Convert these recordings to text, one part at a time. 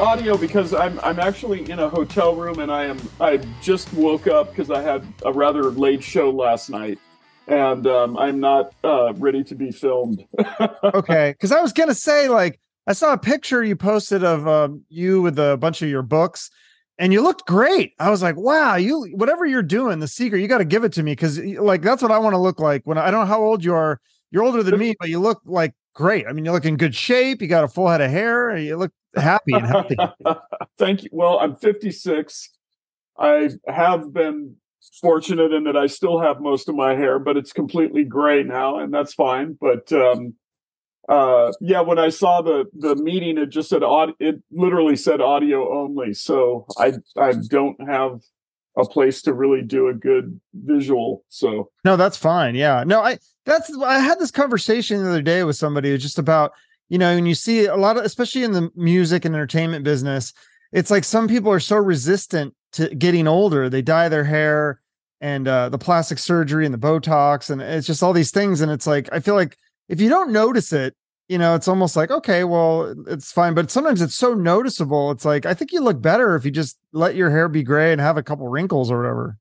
audio because I'm I'm actually in a hotel room and I am I just woke up because I had a rather late show last night and um, I'm not uh, ready to be filmed. okay, because I was gonna say like I saw a picture you posted of um, you with a bunch of your books, and you looked great. I was like, wow, you whatever you're doing, the secret, you got to give it to me because like that's what I want to look like when I, I don't know how old you are. You're older than me, but you look like great. I mean, you look in good shape. You got a full head of hair. You look happy and healthy. Thank you. Well, I'm 56. I have been fortunate in that I still have most of my hair, but it's completely gray now, and that's fine. But um, uh, yeah, when I saw the the meeting, it just said audio. It literally said audio only, so I I don't have a place to really do a good visual. So no, that's fine. Yeah, no, I that's I had this conversation the other day with somebody just about you know, and you see a lot of, especially in the music and entertainment business, it's like some people are so resistant to getting older. They dye their hair and uh, the plastic surgery and the Botox, and it's just all these things. And it's like I feel like if you don't notice it, you know, it's almost like okay, well, it's fine. But sometimes it's so noticeable. It's like I think you look better if you just let your hair be gray and have a couple wrinkles or whatever.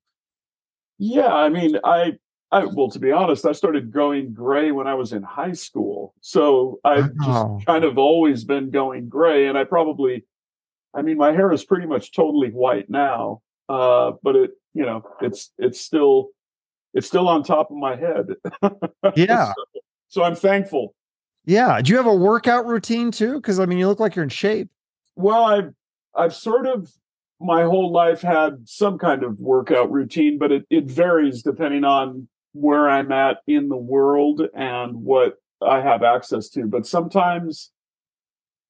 Yeah, I mean, I I, well, to be honest, I started growing gray when I was in high school. So I've just kind of always been going gray. And I probably, I mean, my hair is pretty much totally white now. Uh, but it, you know, it's, it's still, it's still on top of my head. Yeah. so, so I'm thankful. Yeah. Do you have a workout routine too? Cause I mean, you look like you're in shape. Well, I've, I've sort of my whole life had some kind of workout routine, but it, it varies depending on where I'm at in the world and what I have access to. But sometimes,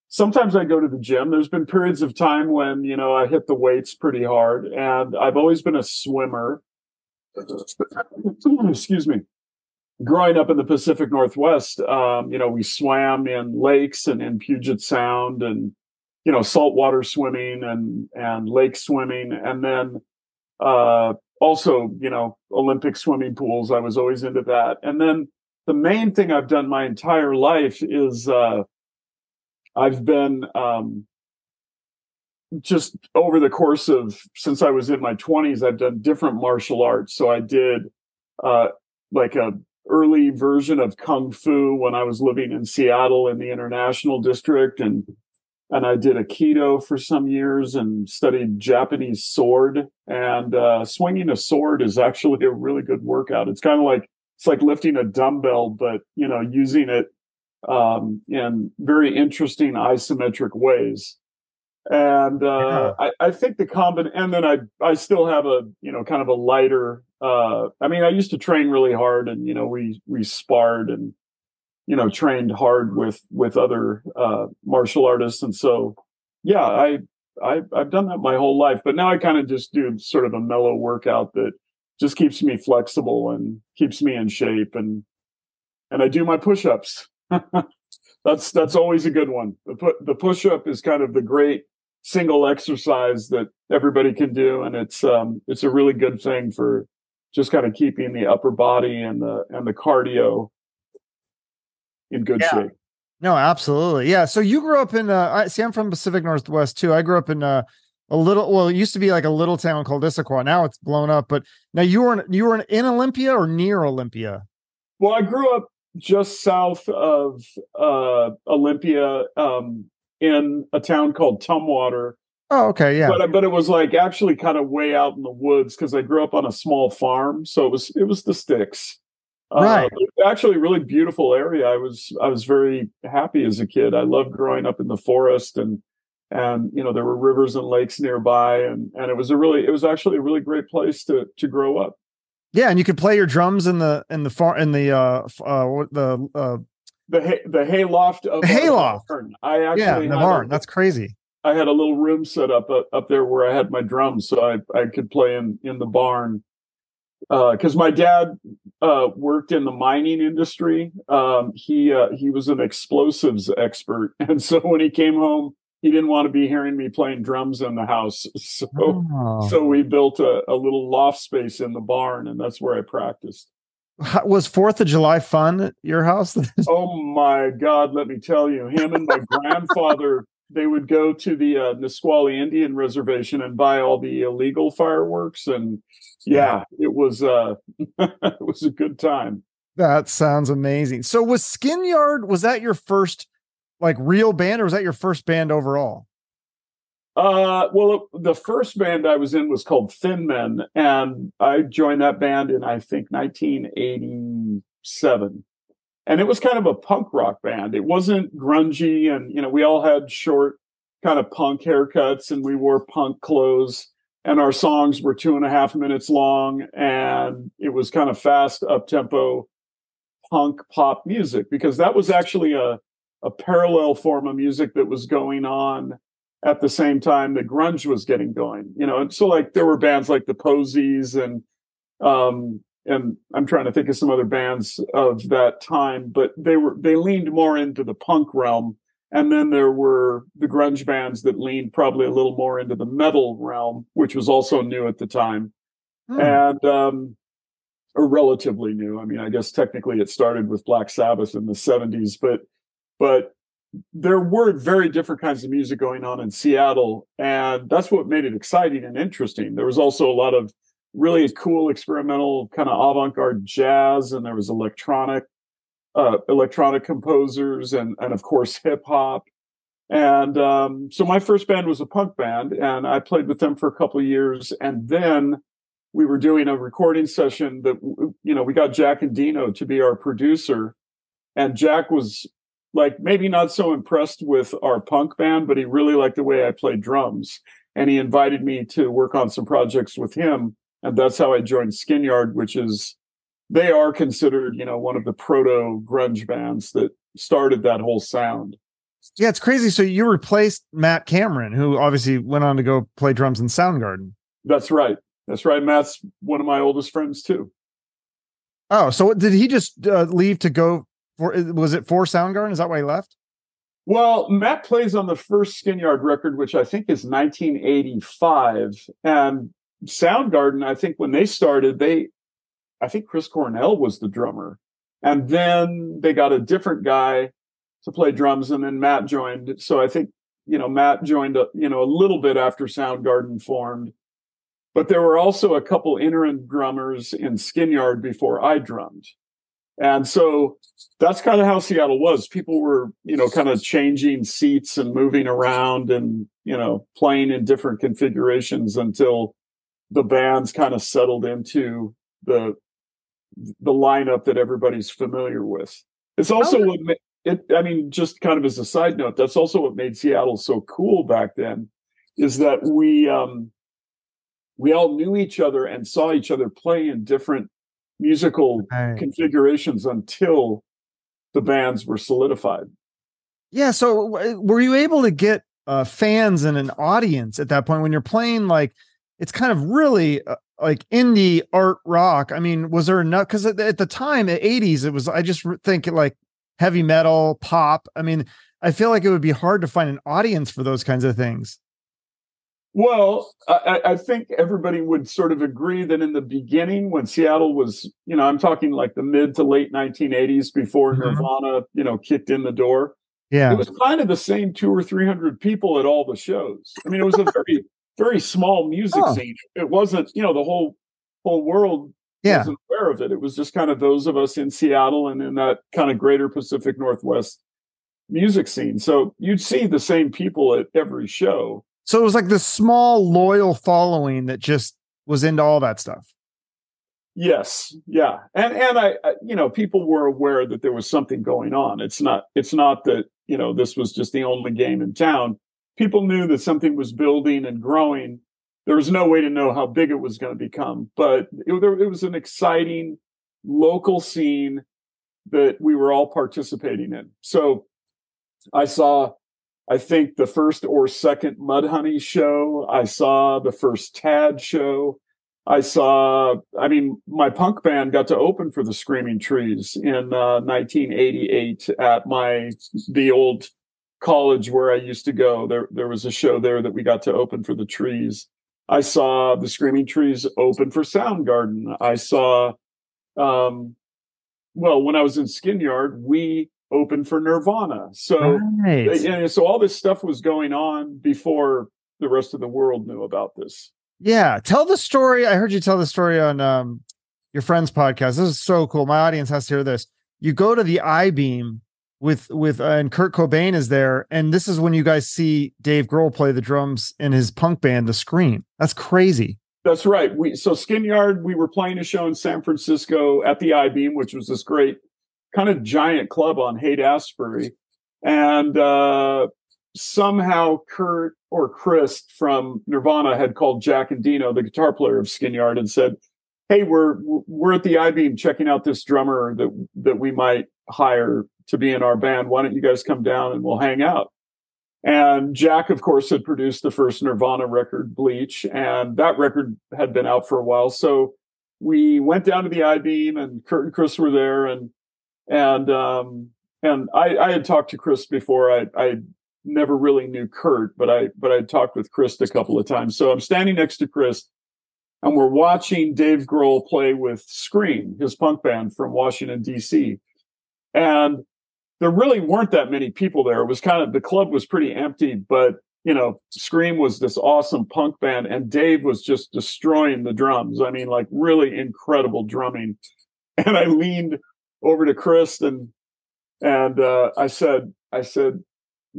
sometimes I go to the gym. There's been periods of time when, you know, I hit the weights pretty hard and I've always been a swimmer. Excuse me. Growing up in the Pacific Northwest, um, you know, we swam in lakes and in Puget Sound and, you know, saltwater swimming and, and lake swimming. And then, uh, also, you know, Olympic swimming pools. I was always into that. And then the main thing I've done my entire life is uh, I've been um, just over the course of since I was in my 20s, I've done different martial arts. So I did uh, like a early version of kung fu when I was living in Seattle in the international district and and I did Aikido for some years and studied Japanese sword. And uh, swinging a sword is actually a really good workout. It's kind of like it's like lifting a dumbbell, but you know, using it um, in very interesting isometric ways. And uh, yeah. I, I, think the combin and then I I still have a you know kind of a lighter. Uh, I mean, I used to train really hard, and you know we we sparred and you know trained hard with with other uh, martial artists, and so yeah, I, I I've done that my whole life, but now I kind of just do sort of a mellow workout that just keeps me flexible and keeps me in shape, and and I do my push-ups. that's that's always a good one. The put the push-up is kind of the great single exercise that everybody can do, and it's um it's a really good thing for just kind of keeping the upper body and the and the cardio in good yeah. shape. No, absolutely. Yeah. So you grew up in uh I see I'm from Pacific Northwest too. I grew up in uh a little well, it used to be like a little town called Issaquah. Now it's blown up. But now you were in, you were in Olympia or near Olympia? Well, I grew up just south of uh Olympia, um, in a town called Tumwater. Oh, okay, yeah. But but it was like actually kind of way out in the woods because I grew up on a small farm, so it was it was the sticks. Right. Uh, actually, really beautiful area. I was I was very happy as a kid. I loved growing up in the forest and and you know there were rivers and lakes nearby and and it was a really it was actually a really great place to to grow up. Yeah, and you could play your drums in the in the far in the uh uh the uh the hay, the hay loft of the hay loft. Barn. I actually yeah, the barn. A, That's crazy. I had a little room set up uh, up there where I had my drums, so I I could play in in the barn because uh, my dad uh, worked in the mining industry. Um, he uh, he was an explosives expert, and so when he came home, he didn't want to be hearing me playing drums in the house. So oh. so we built a, a, little loft space in the barn, and that's where I practiced. Was Fourth of July fun at your house? oh my God! Let me tell you, him and my grandfather they would go to the uh, Nisqually Indian Reservation and buy all the illegal fireworks, and yeah, it was uh, it was a good time. That sounds amazing. So was Skin Yard was that your first like real band, or was that your first band overall? Uh, well, the first band I was in was called Thin Men, and I joined that band in I think 1987 and it was kind of a punk rock band. It wasn't grungy, and you know, we all had short, kind of punk haircuts, and we wore punk clothes, and our songs were two and a half minutes long, and it was kind of fast, up tempo, punk pop music because that was actually a a parallel form of music that was going on at the same time that grunge was getting going. You know, and so like there were bands like the Posies and um, and I'm trying to think of some other bands of that time, but they were they leaned more into the punk realm. And then there were the grunge bands that leaned probably a little more into the metal realm, which was also new at the time. Hmm. And um or relatively new. I mean, I guess technically it started with Black Sabbath in the 70s, but but there were very different kinds of music going on in Seattle, and that's what made it exciting and interesting. There was also a lot of really cool experimental kind of avant-garde jazz and there was electronic uh, electronic composers and and of course hip hop. And um, so my first band was a punk band and i played with them for a couple of years and then we were doing a recording session that you know we got Jack Endino to be our producer and jack was like maybe not so impressed with our punk band but he really liked the way i played drums and he invited me to work on some projects with him and that's how I joined Skin Yard, which is they are considered, you know, one of the proto grunge bands that started that whole sound. Yeah, it's crazy. So you replaced Matt Cameron, who obviously went on to go play drums in Soundgarden. That's right. That's right. Matt's one of my oldest friends too. Oh, so did he just uh, leave to go for? Was it for Soundgarden? Is that why he left? Well, Matt plays on the first Skin Yard record, which I think is 1985, and Soundgarden, I think when they started, they, I think Chris Cornell was the drummer. And then they got a different guy to play drums and then Matt joined. So I think, you know, Matt joined, a, you know, a little bit after Soundgarden formed. But there were also a couple interim drummers in Skin Yard before I drummed. And so that's kind of how Seattle was. People were, you know, kind of changing seats and moving around and, you know, playing in different configurations until the bands kind of settled into the the lineup that everybody's familiar with. It's also what it. I mean, just kind of as a side note, that's also what made Seattle so cool back then, is that we um, we all knew each other and saw each other play in different musical right. configurations until the bands were solidified. Yeah. So, were you able to get uh, fans and an audience at that point when you're playing like? It's kind of really uh, like indie art rock. I mean, was there enough? Because at, at, the time, the 80s, it was, I just think like heavy metal, pop. I mean, I feel like it would be hard to find an audience for those kinds of things. Well, I, I, think everybody would sort of agree that in the beginning, when Seattle was, you know, I'm talking like the mid to late 1980s before mm-hmm. Nirvana, you know, kicked in the door. Yeah. It was kind of the same two or 300 people at all the shows. I mean, it was a very very small music oh. scene. It wasn't, you know, the whole whole world yeah. wasn't aware of it. It was just kind of those of us in Seattle and in that kind of greater Pacific Northwest music scene. So you'd see the same people at every show. So it was like this small loyal following that just was into all that stuff. Yes, yeah, and and I, I, you know, people were aware that there was something going on. It's not, it's not that you know this was just the only game in town people knew that something was building and growing. There was no way to know how big it was going to become, but it, it was an exciting local scene that we were all participating in. So I saw, I think, the first or second Mudhoney show. I saw the first Tad show. I saw, I mean, my punk band got to open for the Screaming Trees in uh, 1988 at my, the old college where I used to go, there there was a show there that we got to open for the trees. I saw the Screaming Trees open for Soundgarden. I saw, um, well, when I was in Skin Yard, we open for Nirvana. So, right. and so all this stuff was going on before the rest of the world knew about this. Yeah, tell the story. I heard you tell the story on um, your friend's podcast. This is so cool. My audience has to hear this. You go to the I Beam with with uh, and Kurt Cobain is there, and this is when you guys see Dave Grohl play the drums in his punk band, The Scream. That's crazy. That's right. We so Skin Yard. We were playing a show in San Francisco at the I Beam, which was this great kind of giant club on Haight Ashbury, and uh, somehow Kurt or Chris from Nirvana had called Jack Endino, the guitar player of Skin Yard, and said, "Hey, we're we're at the I Beam checking out this drummer that that we might hire to be in our band. Why don't you guys come down and we'll hang out?" And Jack, of course, had produced the first Nirvana record, Bleach, and that record had been out for a while. So we went down to the I Beam, and Kurt and Chris were there, and and um, and I, I had talked to Chris before. I, I never really knew Kurt, but I but I talked with Chris a couple of times. So I'm standing next to Chris, and we're watching Dave Grohl play with Scream, his punk band from Washington D.C. And there really weren't that many people there. It was kind of the club was pretty empty, but you know, Scream was this awesome punk band, and Dave was just destroying the drums. I mean, like really incredible drumming. And I leaned over to Chris and and uh, I said, I said,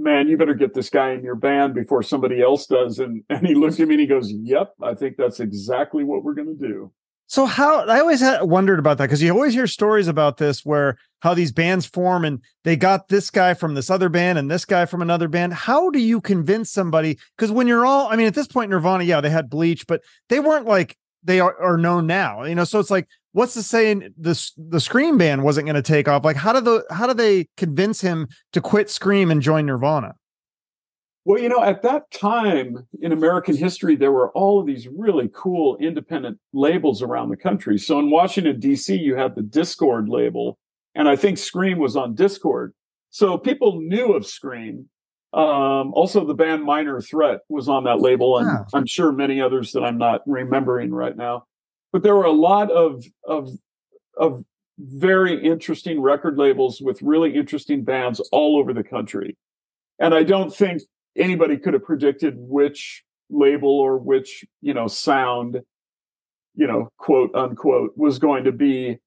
man, you better get this guy in your band before somebody else does. And and he looked at me and he goes, Yep, I think that's exactly what we're gonna do. So how I always had wondered about that because you always hear stories about this where how these bands form and they got this guy from this other band and this guy from another band. How do you convince somebody? Because when you're all, I mean, at this point, Nirvana, yeah, they had Bleach, but they weren't like they are, are known now. You know, so it's like, what's the saying? The the Scream band wasn't going to take off. Like, how do the how do they convince him to quit Scream and join Nirvana? Well, you know, at that time in American history, there were all of these really cool independent labels around the country. So in Washington, D.C., you had the Dischord label, and I think Scream was on Dischord. So people knew of Scream. Um, also, the band Minor Threat was on that label, and yeah. I'm sure many others that I'm not remembering right now. But there were a lot of of of very interesting record labels with really interesting bands all over the country. And I don't think anybody could have predicted which label or which, you know, sound, you know, quote unquote, was going to be,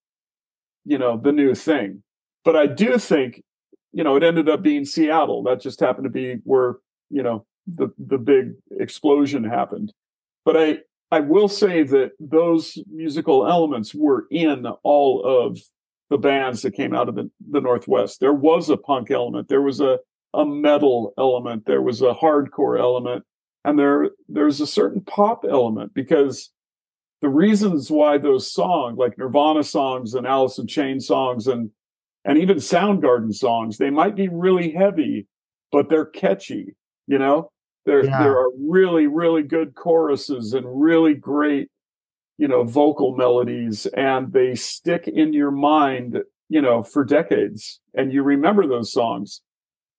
you know, the new thing. But I do think, you know, it ended up being Seattle. That just happened to be where, you know, the the big explosion happened. But I I will say that those musical elements were in all of the bands that came out of the, the Northwest. There was a punk element. There was a a metal element, there was a hardcore element, and there there's a certain pop element because the reasons why those songs, like Nirvana songs and Alice in Chains songs and and even Soundgarden songs, they might be really heavy, but they're catchy. You know, there yeah. there are really really good choruses and really great, you know, vocal melodies, and they stick in your mind, you know, for decades, and you remember those songs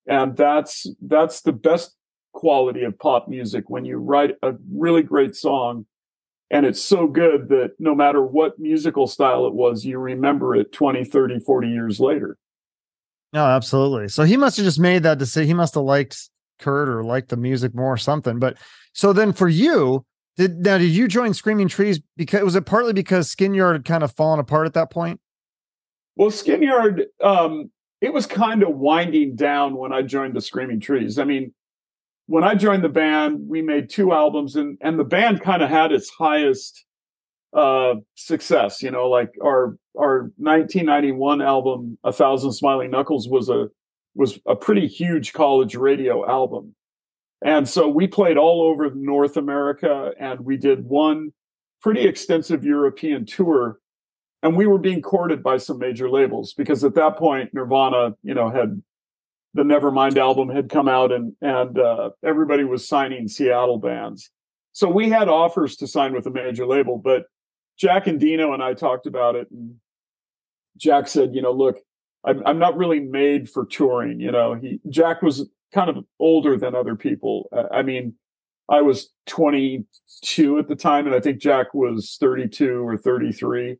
and that's that's the best quality of pop music when you write a really great song and it's so good that no matter what musical style it was you remember it 20 30 40 years later. No absolutely. So he must have just made that decision he must have liked kurt or liked the music more or something. But so then for you did now did you join screaming trees because was it partly because skin yard had kind of fallen apart at that point? Well skin yard um it was kind of winding down when I joined the Screaming Trees. I mean, when I joined the band, we made two albums and and the band kind of had its highest uh success, you know, like our our 1991 album A Thousand Smiling Knuckles was a was a pretty huge college radio album. And so we played all over North America and we did one pretty extensive European tour and we were being courted by some major labels because at that point Nirvana, you know, had the Nevermind album had come out and and uh, everybody was signing Seattle bands. So we had offers to sign with a major label, but Jack Endino and I talked about it, and Jack said, you know, look, I'm, I'm not really made for touring. You know, he Jack was kind of older than other people. I mean, I was 22 at the time, and I think Jack was 32 or 33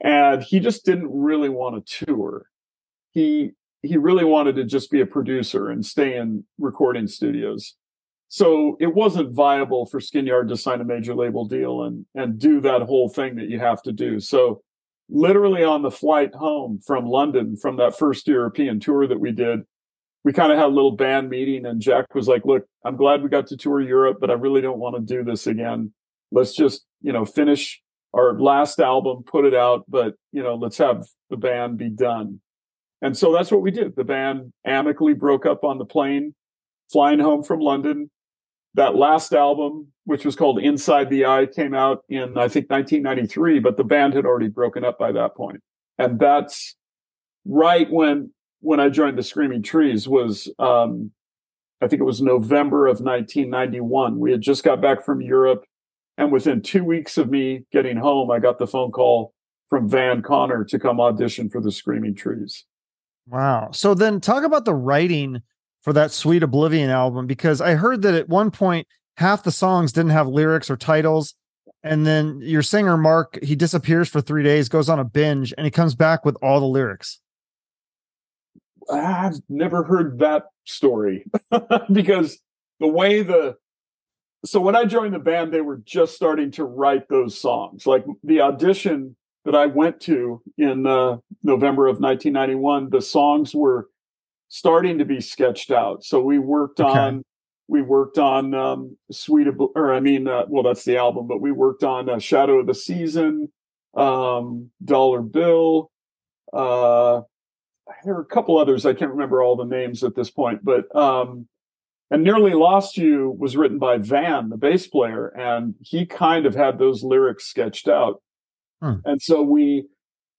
and he just didn't really want to tour. He he really wanted to just be a producer and stay in recording studios. So it wasn't viable for Skin Yard to sign a major label deal and and do that whole thing that you have to do. So literally on the flight home from London from that first European tour that we did, we kind of had a little band meeting and Jack was like, "Look, I'm glad we got to tour Europe, but I really don't want to do this again. Let's just, you know, finish our last album, put it out, but, you know, let's have the band be done." And so that's what we did. The band amicably broke up on the plane flying home from London that last album, which was called Inside the Eye, came out in, I think, 1993, but the band had already broken up by that point. And that's right when, when I joined the Screaming Trees was, um, I think it was November of 1991. We had just got back from Europe. And within two weeks of me getting home, I got the phone call from Van Conner to come audition for the Screaming Trees. Wow. So then talk about the writing for that Sweet Oblivion album because I heard that at one point half the songs didn't have lyrics or titles. And then your singer, Mark, he disappears for three days, goes on a binge, and he comes back with all the lyrics. I've never heard that story because the way the so when I joined the band, they were just starting to write those songs. Like the audition that I went to in uh, November of 1991, the songs were starting to be sketched out. So we worked okay. on we worked on um, Sweet or I mean, uh, well, that's the album, but we worked on uh, Shadow of the Season, um, Dollar Bill. Uh, there are a couple others. I can't remember all the names at this point, but um, and Nearly Lost You was written by Van, the bass player, and he kind of had those lyrics sketched out. Hmm. And so we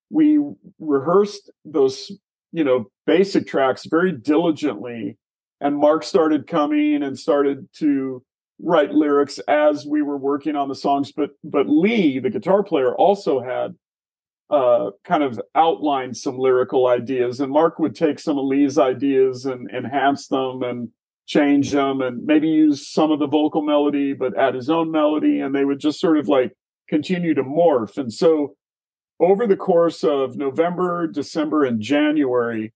we rehearsed those you know, basic tracks very diligently. And Mark started coming and started to write lyrics as we were working on the songs. But but Lee, the guitar player, also had uh, kind of outlined some lyrical ideas, and Mark would take some of Lee's ideas and enhance them and change them, and maybe use some of the vocal melody, but add his own melody, and they would just sort of like continue to morph. And so over the course of November, December, and January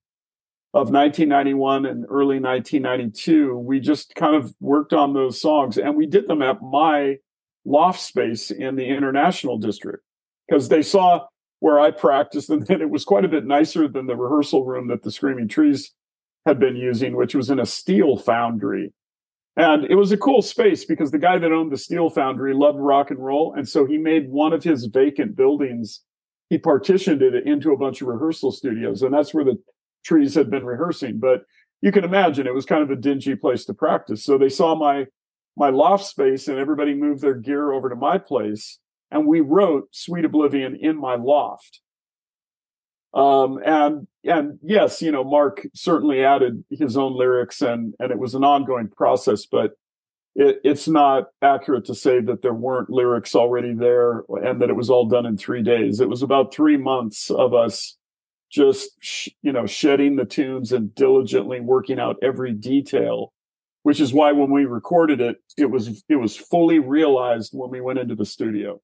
of 1991 and early 1992, we just kind of worked on those songs and we did them at my loft space in the international district because they saw where I practiced and then it was quite a bit nicer than the rehearsal room that the Screaming Trees had been using, which was in a steel foundry. And it was a cool space because the guy that owned the steel foundry loved rock and roll. And so he made one of his vacant buildings he partitioned it into a bunch of rehearsal studios, and that's where the trees had been rehearsing. But you can imagine it was kind of a dingy place to practice. So they saw my my loft space, and everybody moved their gear over to my place, and we wrote "Sweet Oblivion" in my loft. Um, and and yes, you know, Mark certainly added his own lyrics, and and it was an ongoing process, but it, it's not accurate to say that there weren't lyrics already there and that it was all done in three days. It was about three months of us just, sh- you know, shedding the tunes and diligently working out every detail, which is why when we recorded it, it was, it was fully realized when we went into the studio.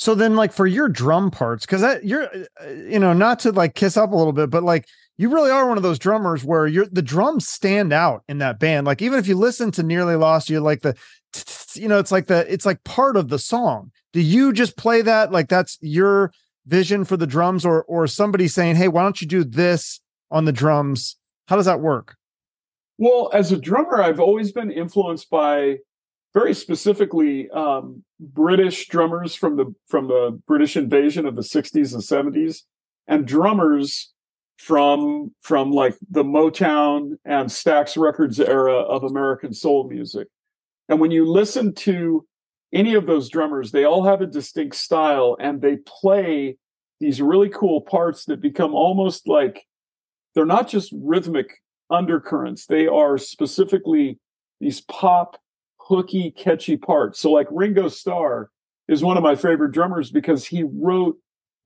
So then like for your drum parts, cause that you're, uh, you know, not to like kiss up a little bit, but like you really are one of those drummers where you're the drums stand out in that band. Like even if you listen to Nearly Lost, you're like the, you know, it's like the, it's like part of the song. Do you just play that? Like that's your vision for the drums or, or somebody saying, Hey, why don't you do this on the drums? How does that work? Well, as a drummer, I've always been influenced by very specifically um, British drummers from the from the British invasion of the 60s and 70s, and drummers from from like the Motown and Stax Records era of American soul music. And when you listen to any of those drummers, they all have a distinct style and they play these really cool parts that become almost like they're not just rhythmic undercurrents, they are specifically these pop, hooky, catchy parts. So, like Ringo Starr is one of my favorite drummers because he wrote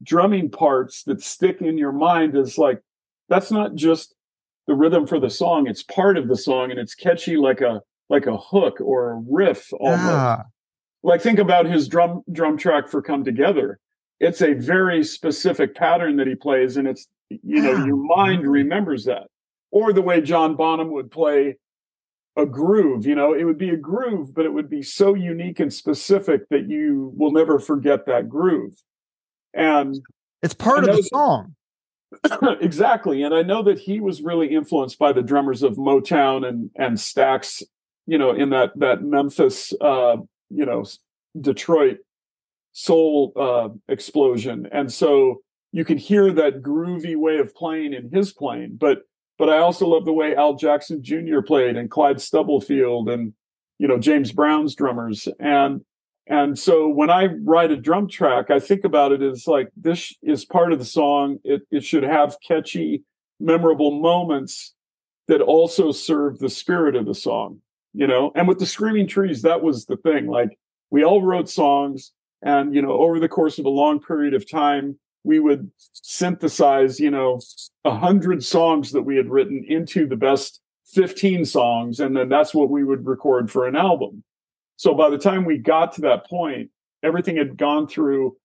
drumming parts that stick in your mind as like that's not just the rhythm for the song it's part of the song and it's catchy like a like a hook or a riff almost ah. like think about his drum drum track for come together it's a very specific pattern that he plays and it's you know your mind remembers that or the way John Bonham would play a groove. You know, it would be a groove, but it would be so unique and specific that you will never forget that groove. And it's part of the song. exactly. And I know that he was really influenced by the drummers of Motown and and Stax, you know, in that that Memphis uh, you know, Detroit soul uh explosion. And so you can hear that groovy way of playing in his playing, but but I also love the way Al Jackson Jr. played and Clyde Stubblefield and you know James Brown's drummers and and so when I write a drum track, I think about it as like this is part of the song. It it should have catchy, memorable moments that also serve the spirit of the song, you know. And with the Screaming Trees, that was the thing. Like we all wrote songs, and you know, over the course of a long period of time, we would synthesize, you know, a hundred songs that we had written into the best 15 songs. And then that's what we would record for an album. So by the time we got to that point, everything had gone through,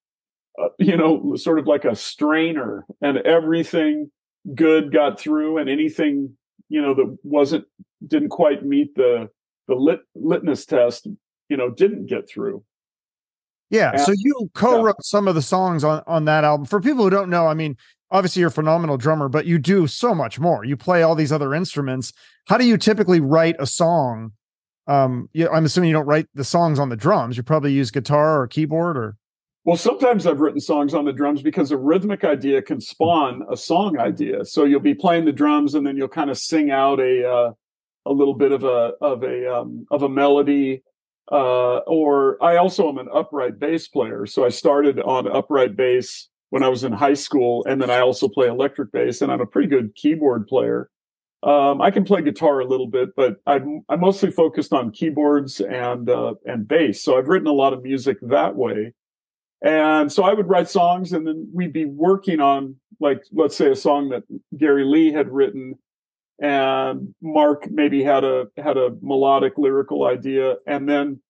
uh, you know, sort of like a strainer and everything good got through and anything, you know, that wasn't, didn't quite meet the, the lit, litmus test, you know, didn't get through. Yeah. So you co-wrote yeah. some of the songs on on that album. For people who don't know, I mean, obviously you're a phenomenal drummer, but you do so much more. You play all these other instruments. How do you typically write a song? Um, yeah, I'm assuming you don't write the songs on the drums. You probably use guitar or keyboard or well, sometimes I've written songs on the drums because a rhythmic idea can spawn a song idea. So you'll be playing the drums and then you'll kind of sing out a uh, a little bit of a of a um, of a melody uh, or I also am an upright bass player. So I started on upright bass when I was in high school, and then I also play electric bass, and I'm a pretty good keyboard player. Um, I can play guitar a little bit, but I'm, I'm mostly focused on keyboards and uh, and bass. So I've written a lot of music that way. And so I would write songs, and then we'd be working on, like, let's say, a song that Gary Lee had written, and Mark maybe had a had a melodic lyrical idea, and then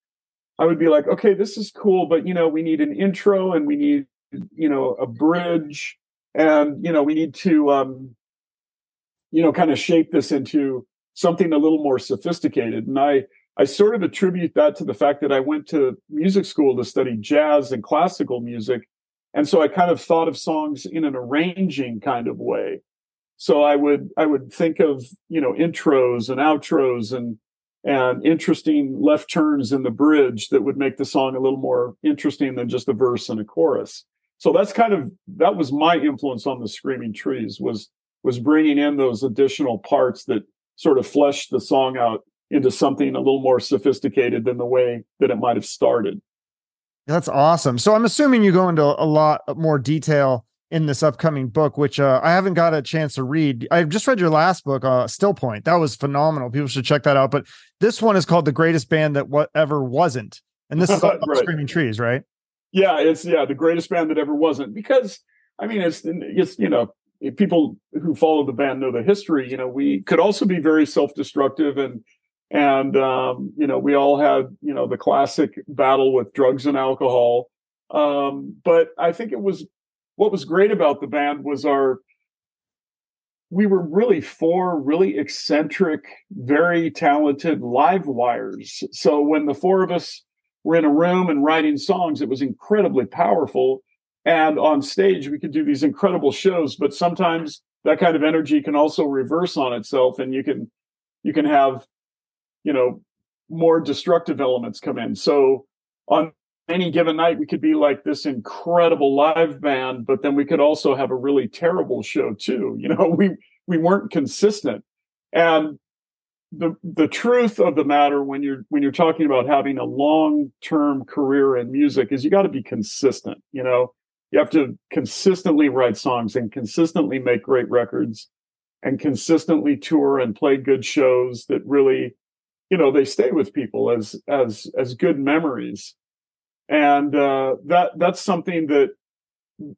I would be like, okay, this is cool, but you know, we need an intro and we need you know a bridge, and you know we need to um, you know kind of shape this into something a little more sophisticated. And I I sort of attribute that to the fact that I went to music school to study jazz and classical music. And so I kind of thought of songs in an arranging kind of way so I would I would think of you know intros and outros and and interesting left turns in the bridge that would make the song a little more interesting than just a verse and a chorus. So that's kind of that was my influence on the Screaming Trees was was bringing in those additional parts that sort of fleshed the song out into something a little more sophisticated than the way that it might have started. That's awesome. So I'm assuming you go into a lot more detail in this upcoming book, which uh, I haven't got a chance to read. I've just read your last book, uh, Still Point. That was phenomenal. People should check that out. But this one is called The Greatest Band That Whatever Wasn't. And this is all right. Screaming Trees, right? Yeah, it's yeah, the greatest band that ever wasn't. Because I mean, it's it's you know, people who follow the band know the history. You know, we could also be very self-destructive and and um, you know, we all had you know the classic battle with drugs and alcohol. Um, but I think it was what was great about the band was our we were really four really eccentric, very talented live wires. So when the four of us were in a room and writing songs, it was incredibly powerful. And on stage, we could do these incredible shows, but sometimes that kind of energy can also reverse on itself and you can, you can have, you know, more destructive elements come in. So on any given night we could be like this incredible live band but then we could also have a really terrible show too you know we we weren't consistent. And the the truth of the matter when you're when you're talking about having a long term career in music is you got to be consistent you know? You have to consistently write songs and consistently make great records and consistently tour and play good shows that really you know they stay with people as as as good memories and uh, that that's something that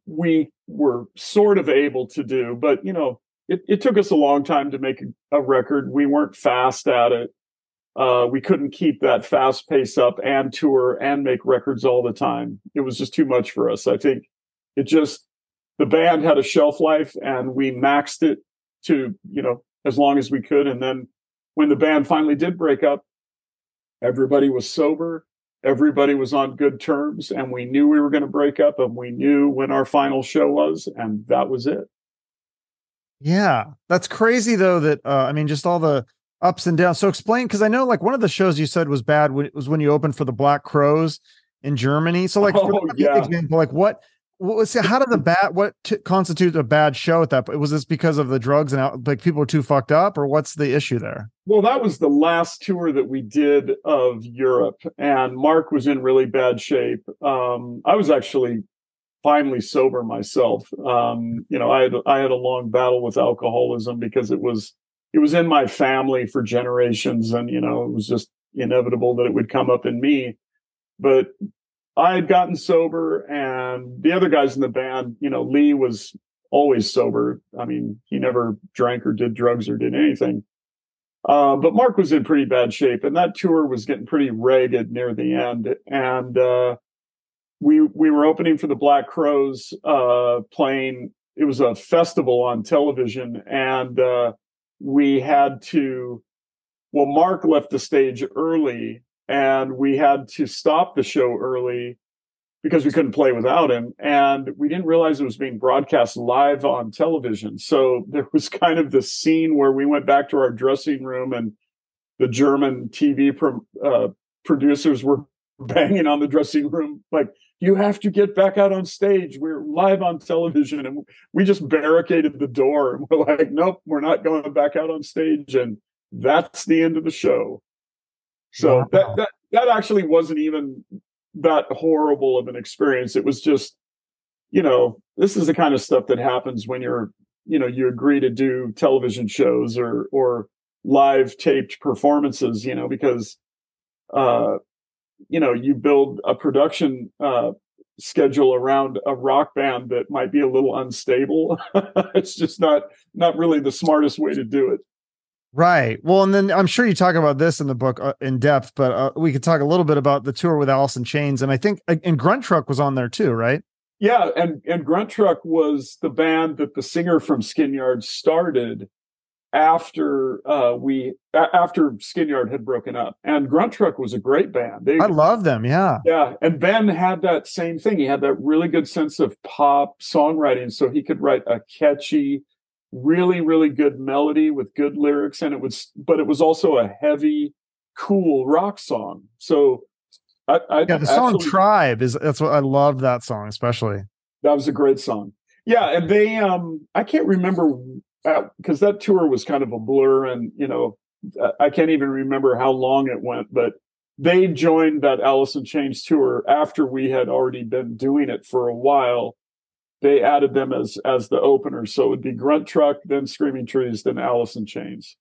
we were sort of able to do but you know it, it took us a long time to make a, record we weren't fast at it uh, we couldn't keep that fast pace up and tour and make records all the time it was just too much for us i think it just the band had a shelf life and we maxed it to you know as long as we could. And then when the band finally did break up, everybody was sober. Everybody was on good terms and we knew we were going to break up and we knew when our final show was and that was it. Yeah. That's crazy though that uh, I mean just all the ups and downs. So explain because I know like one of the shows you said was bad when, was when you opened for the Black Crowes in Germany. So like oh, yeah. example, like what what was how did the bad what t- constitutes a bad show at that? Point? Was this because of the drugs and out, like people were too fucked up, or what's the issue there? Well, that was the last tour that we did of Europe, and Mark was in really bad shape. Um, I was actually finally sober myself. Um, you know, I had I had a long battle with alcoholism because it was it was in my family for generations, and you know, it was just inevitable that it would come up in me. But I had gotten sober and the other guys in the band, you know, Lee was always sober. I mean, he never drank or did drugs or did anything. Uh, but Mark was in pretty bad shape and that tour was getting pretty ragged near the end. And, uh, we, we were opening for the Black Crowes, uh, playing, it was a festival on television and, uh, we had to, well, Mark left the stage early and we had to stop the show early because we couldn't play without him and we didn't realize it was being broadcast live on television. So there was kind of this scene where we went back to our dressing room and the german tv pro- uh, producers were banging on the dressing room like you have to get back out on stage. We're live on television. And we just barricaded the door. And we're like nope we're not going back out on stage. And that's the end of the show so wow. that, that that actually wasn't even that horrible of an experience. It was just, you know, this is the kind of stuff that happens when you're, you know, you agree to do television shows or or live taped performances, you know, because uh you know, you build a production uh schedule around a rock band that might be a little unstable. it's just not not really the smartest way to do it. Right. Well, and then I'm sure you talk about this in the book uh, in depth, but uh, we could talk a little bit about the tour with Alice in Chains, and I think uh, and Grunt Truck was on there too, right? Yeah, and and Grunt Truck was the band that the singer from Skin Yard started after uh, we after Skin Yard had broken up, and Grunt Truck was a great band. They, I love them. Yeah, yeah. And Ben had that same thing. He had that really good sense of pop songwriting, so he could write a catchy really really good melody with good lyrics and it was but it was also a heavy cool rock song. So I, I yeah the song tribe is that's what i love that song especially. That was a great song. Yeah and they um i can't remember because that tour was kind of a blur and you know i can't even remember how long it went but they joined that alice in chains tour after we had already been doing it for a while they added them as as the opener. So it would be Grunt Truck, then Screaming Trees, then Alice in Chains.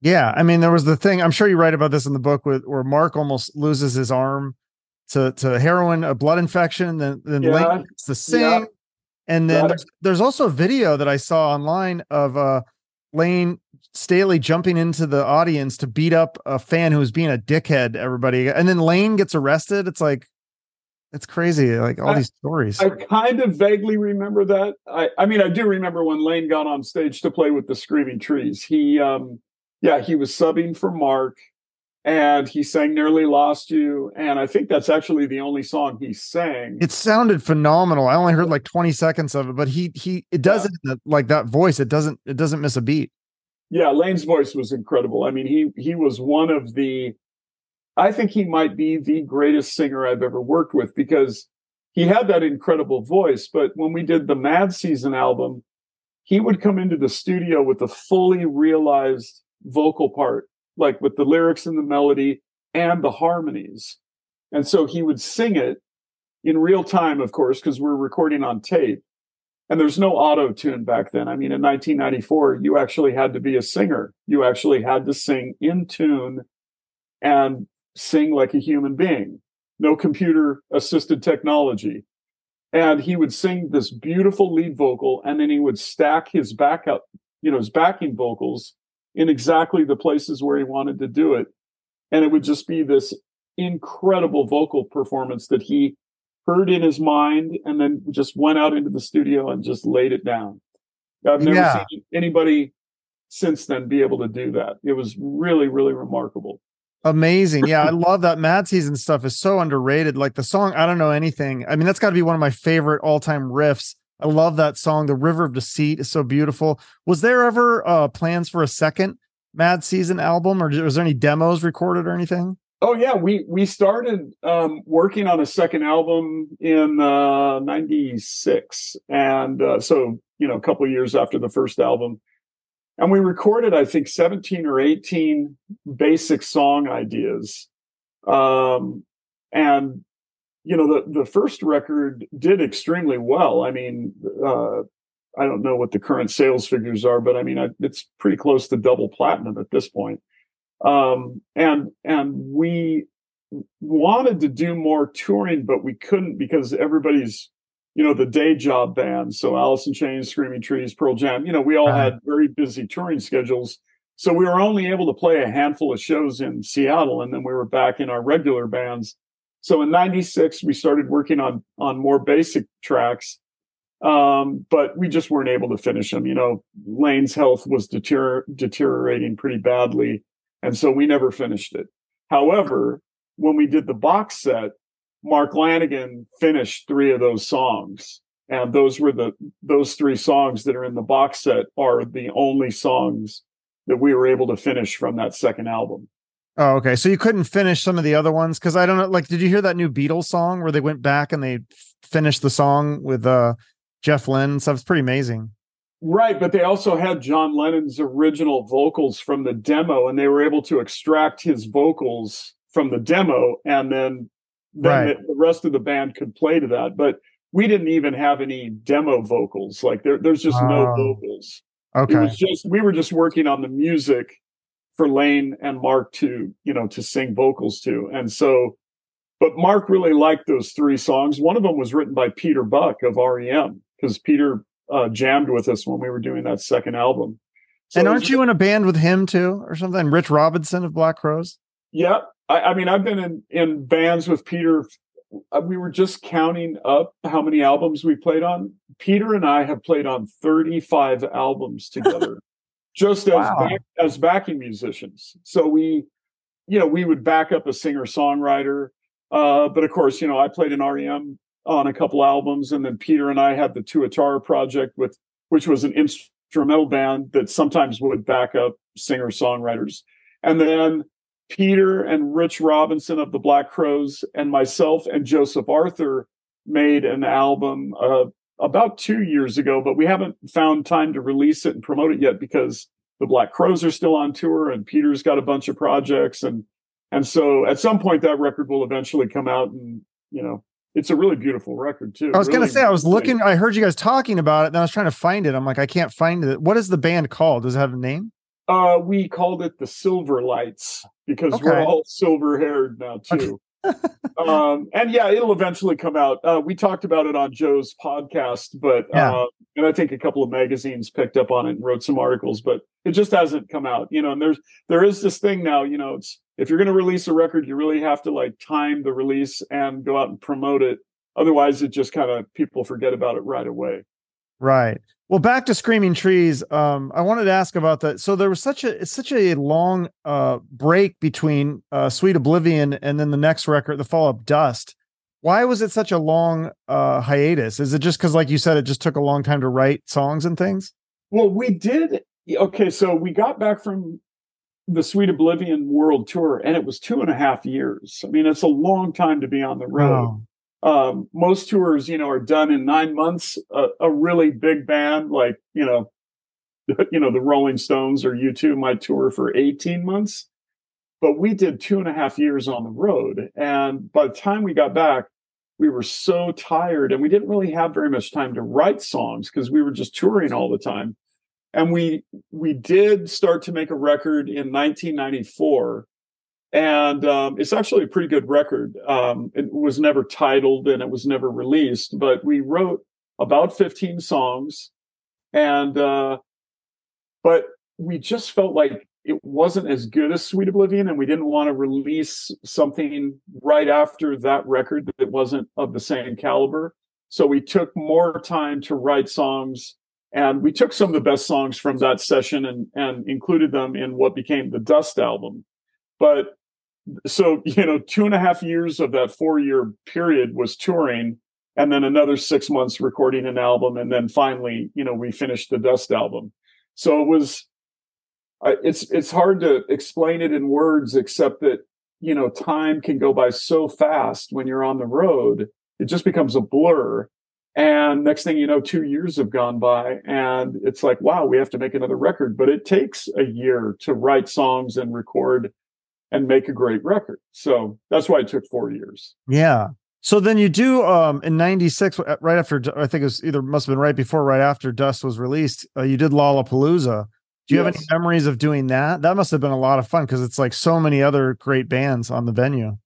Yeah, I mean, there was the thing. I'm sure you write about this in the book with where Mark almost loses his arm to to heroin, a blood infection. Then then yeah. Link the sing, yeah. and then there's, there's, also a video that I saw online of uh Layne Staley jumping into the audience to beat up a fan who was being a dickhead. Everybody, and then Lane gets arrested. It's like it's crazy, like all I, these stories. I kind of vaguely remember that. I, I mean, I do remember when Layne got on stage to play with the Screaming Trees. He, um, yeah, he was subbing for Mark, and he sang "Nearly Lost You," and I think that's actually the only song he sang. It sounded phenomenal. I only heard like twenty seconds of it, but he he it does yeah. like that voice. It doesn't it doesn't miss a beat. Yeah, Layne's voice was incredible. I mean, he he was one of the I think he might be the greatest singer I've ever worked with because he had that incredible voice. But when we did the Mad Season album, he would come into the studio with a fully realized vocal part, like with the lyrics and the melody and the harmonies. And so he would sing it in real time, of course, because we're recording on tape. And there's no auto tune back then. I mean, in 1994, you actually had to be a singer. You actually had to sing in tune and sing like a human being, no computer assisted technology. And he would sing this beautiful lead vocal and then he would stack his backup, you know, his backing vocals in exactly the places where he wanted to do it. And it would just be this incredible vocal performance that he heard in his mind and then just went out into the studio and just laid it down. I've never yeah. seen anybody since then be able to do that. It was really, really remarkable. Amazing. Yeah, I love that Mad Season stuff is so underrated. Like the song, I don't know anything. I mean, that's got to be one of my favorite all-time riffs. I love that song. The River of Deceit is so beautiful. Was there ever uh plans for a second Mad Season album or was there any demos recorded or anything? Oh yeah, we we started um, working on a second album in uh, '96, and uh, so you know, a couple years after the first album, and we recorded, I think, 17 or 18 basic song ideas, um, and you know, the the first record did extremely well. I mean, uh, I don't know what the current sales figures are, but I mean, it's pretty close to double platinum at this point um, and and we wanted to do more touring, but we couldn't because everybody's you know the day job bands. So Alice in Chains, Screaming Trees, Pearl Jam. You know, we all had very busy touring schedules. So we were only able to play a handful of shows in Seattle, and then we were back in our regular bands. So in '96, we started working on on more basic tracks, um, but we just weren't able to finish them. You know, Layne's health was deter- deteriorating pretty badly. And so we never finished it. However, when we did the box set, Mark Lanegan finished three of those songs. And those were the, those three songs that are in the box set are the only songs that we were able to finish from that second album. Oh, okay. So you couldn't finish some of the other ones because I don't know. Like, did you hear that new Beatles song where they went back and they finished the song with uh Jeff Lynne? So it's pretty amazing. Right, but they also had John Lennon's original vocals from the demo, and they were able to extract his vocals from the demo, and then then right. the, the, rest of the band could play to that. But we didn't even have any demo vocals; like there, there's just no oh. vocals. Okay, it was just we were just working on the music for Layne and Mark to you know to sing vocals to, and so. But Mark really liked those three songs. One of them was written by Peter Buck of REM because Peter uh, jammed with us when we were doing that second album. So and aren't was, you in a band with him too, or something? Rich Robinson of Black Crowes. Yeah, I, I mean, I've been in in bands with Peter. Uh, we were just counting up how many albums we played on. Peter and I have played on 35 albums together, just as wow. back, as backing musicians. So we, you know, we would back up a singer songwriter. Uh, but of course, you know, I played in REM on a couple albums, and then Peter and I had the Tuatara project with which was an instrumental band that sometimes would back up singer songwriters, and then Peter and Rich Robinson of the Black Crowes and myself and Joseph Arthur made an album uh, about two years ago, but we haven't found time to release it and promote it yet because the Black Crowes are still on tour and Peter's got a bunch of projects and and so at some point that record will eventually come out and you know it's a really beautiful record too. I was really gonna say I was looking. I heard you guys talking about it, and I was trying to find it. I'm like, I can't find it. What is the band called? Does it have a name? Uh, we called it the Silver Lights because okay. we're all silver haired now too. um, and yeah, it'll eventually come out. Uh, we talked about it on Joe's podcast, but yeah. uh, and I think a couple of magazines picked up on it and wrote some articles, but it just hasn't come out. You know, and there's there is this thing now. You know, it's if you're going to release a record, you really have to like time the release and go out and promote it. Otherwise, it just kind of people forget about it right away. Right. Well, back to Screaming Trees. Um, I wanted to ask about that. So there was such a such a long uh, break between uh, Sweet Oblivion and then the next record, The Fall of Dust. Why was it such a long uh, hiatus? Is it just because, like you said, it just took a long time to write songs and things? Well, we did. Okay, so we got back from the Sweet Oblivion World Tour, and it was two and a half years. I mean, it's a long time to be on the road. Um, most tours, you know, are done in nine months. A, really big band like you know, you know, the Rolling Stones or U2 might tour for eighteen months, but we did two and a half years on the road. And by the time we got back, we were so tired, and we didn't really have very much time to write songs because we were just touring all the time and we we did start to make a record in 1994 and um, it's actually a pretty good record. Um, it was never titled and it was never released but we wrote about 15 songs. And uh, but we just felt like it wasn't as good as sweet oblivion and we didn't want to release something right after that record that wasn't of the same caliber. So we took more time to write songs And we took some of the best songs from that session and, and included them in what became the Dust album. But so, you know, two and a half years of that four year period was touring and then another six months recording an album. And then finally, you know, we finished the Dust album. So it was, it's, it's hard to explain it in words, except that, you know, time can go by so fast when you're on the road. It just becomes a blur. And next thing you know, two years have gone by and it's like, wow, we have to make another record. But it takes a year to write songs and record and make a great record. So that's why it took four years. Yeah. So then you do um in 96 uh, right after I think it was either must have been right before right after Dust was released uh, you did Lollapalooza. Do you yes. have any memories of doing that? That must have been a lot of fun because it's like so many other great bands on the venue.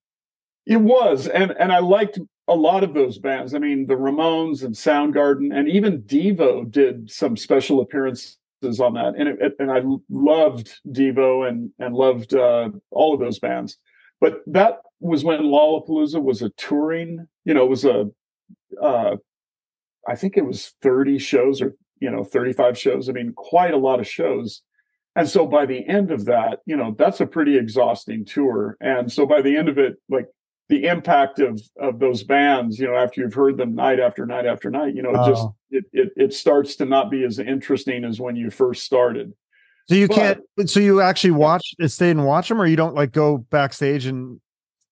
It was and and I liked a lot of those bands. I mean, the Ramones and Soundgarden, and even Devo did some special appearances on that, and it, and I loved Devo and and loved uh, all of those bands. But that was when Lollapalooza was a touring. You know, it was a, uh, I think it was thirty shows or you know thirty five shows. I mean, quite a lot of shows. And so by the end of that, you know, that's a pretty exhausting tour. And so by the end of it, like the impact of of those bands you know after you've heard them night after night after night you know it just it, it it starts to not be as interesting as when you first started. So you but, can't so you actually watch stay and watch them or you don't like go backstage and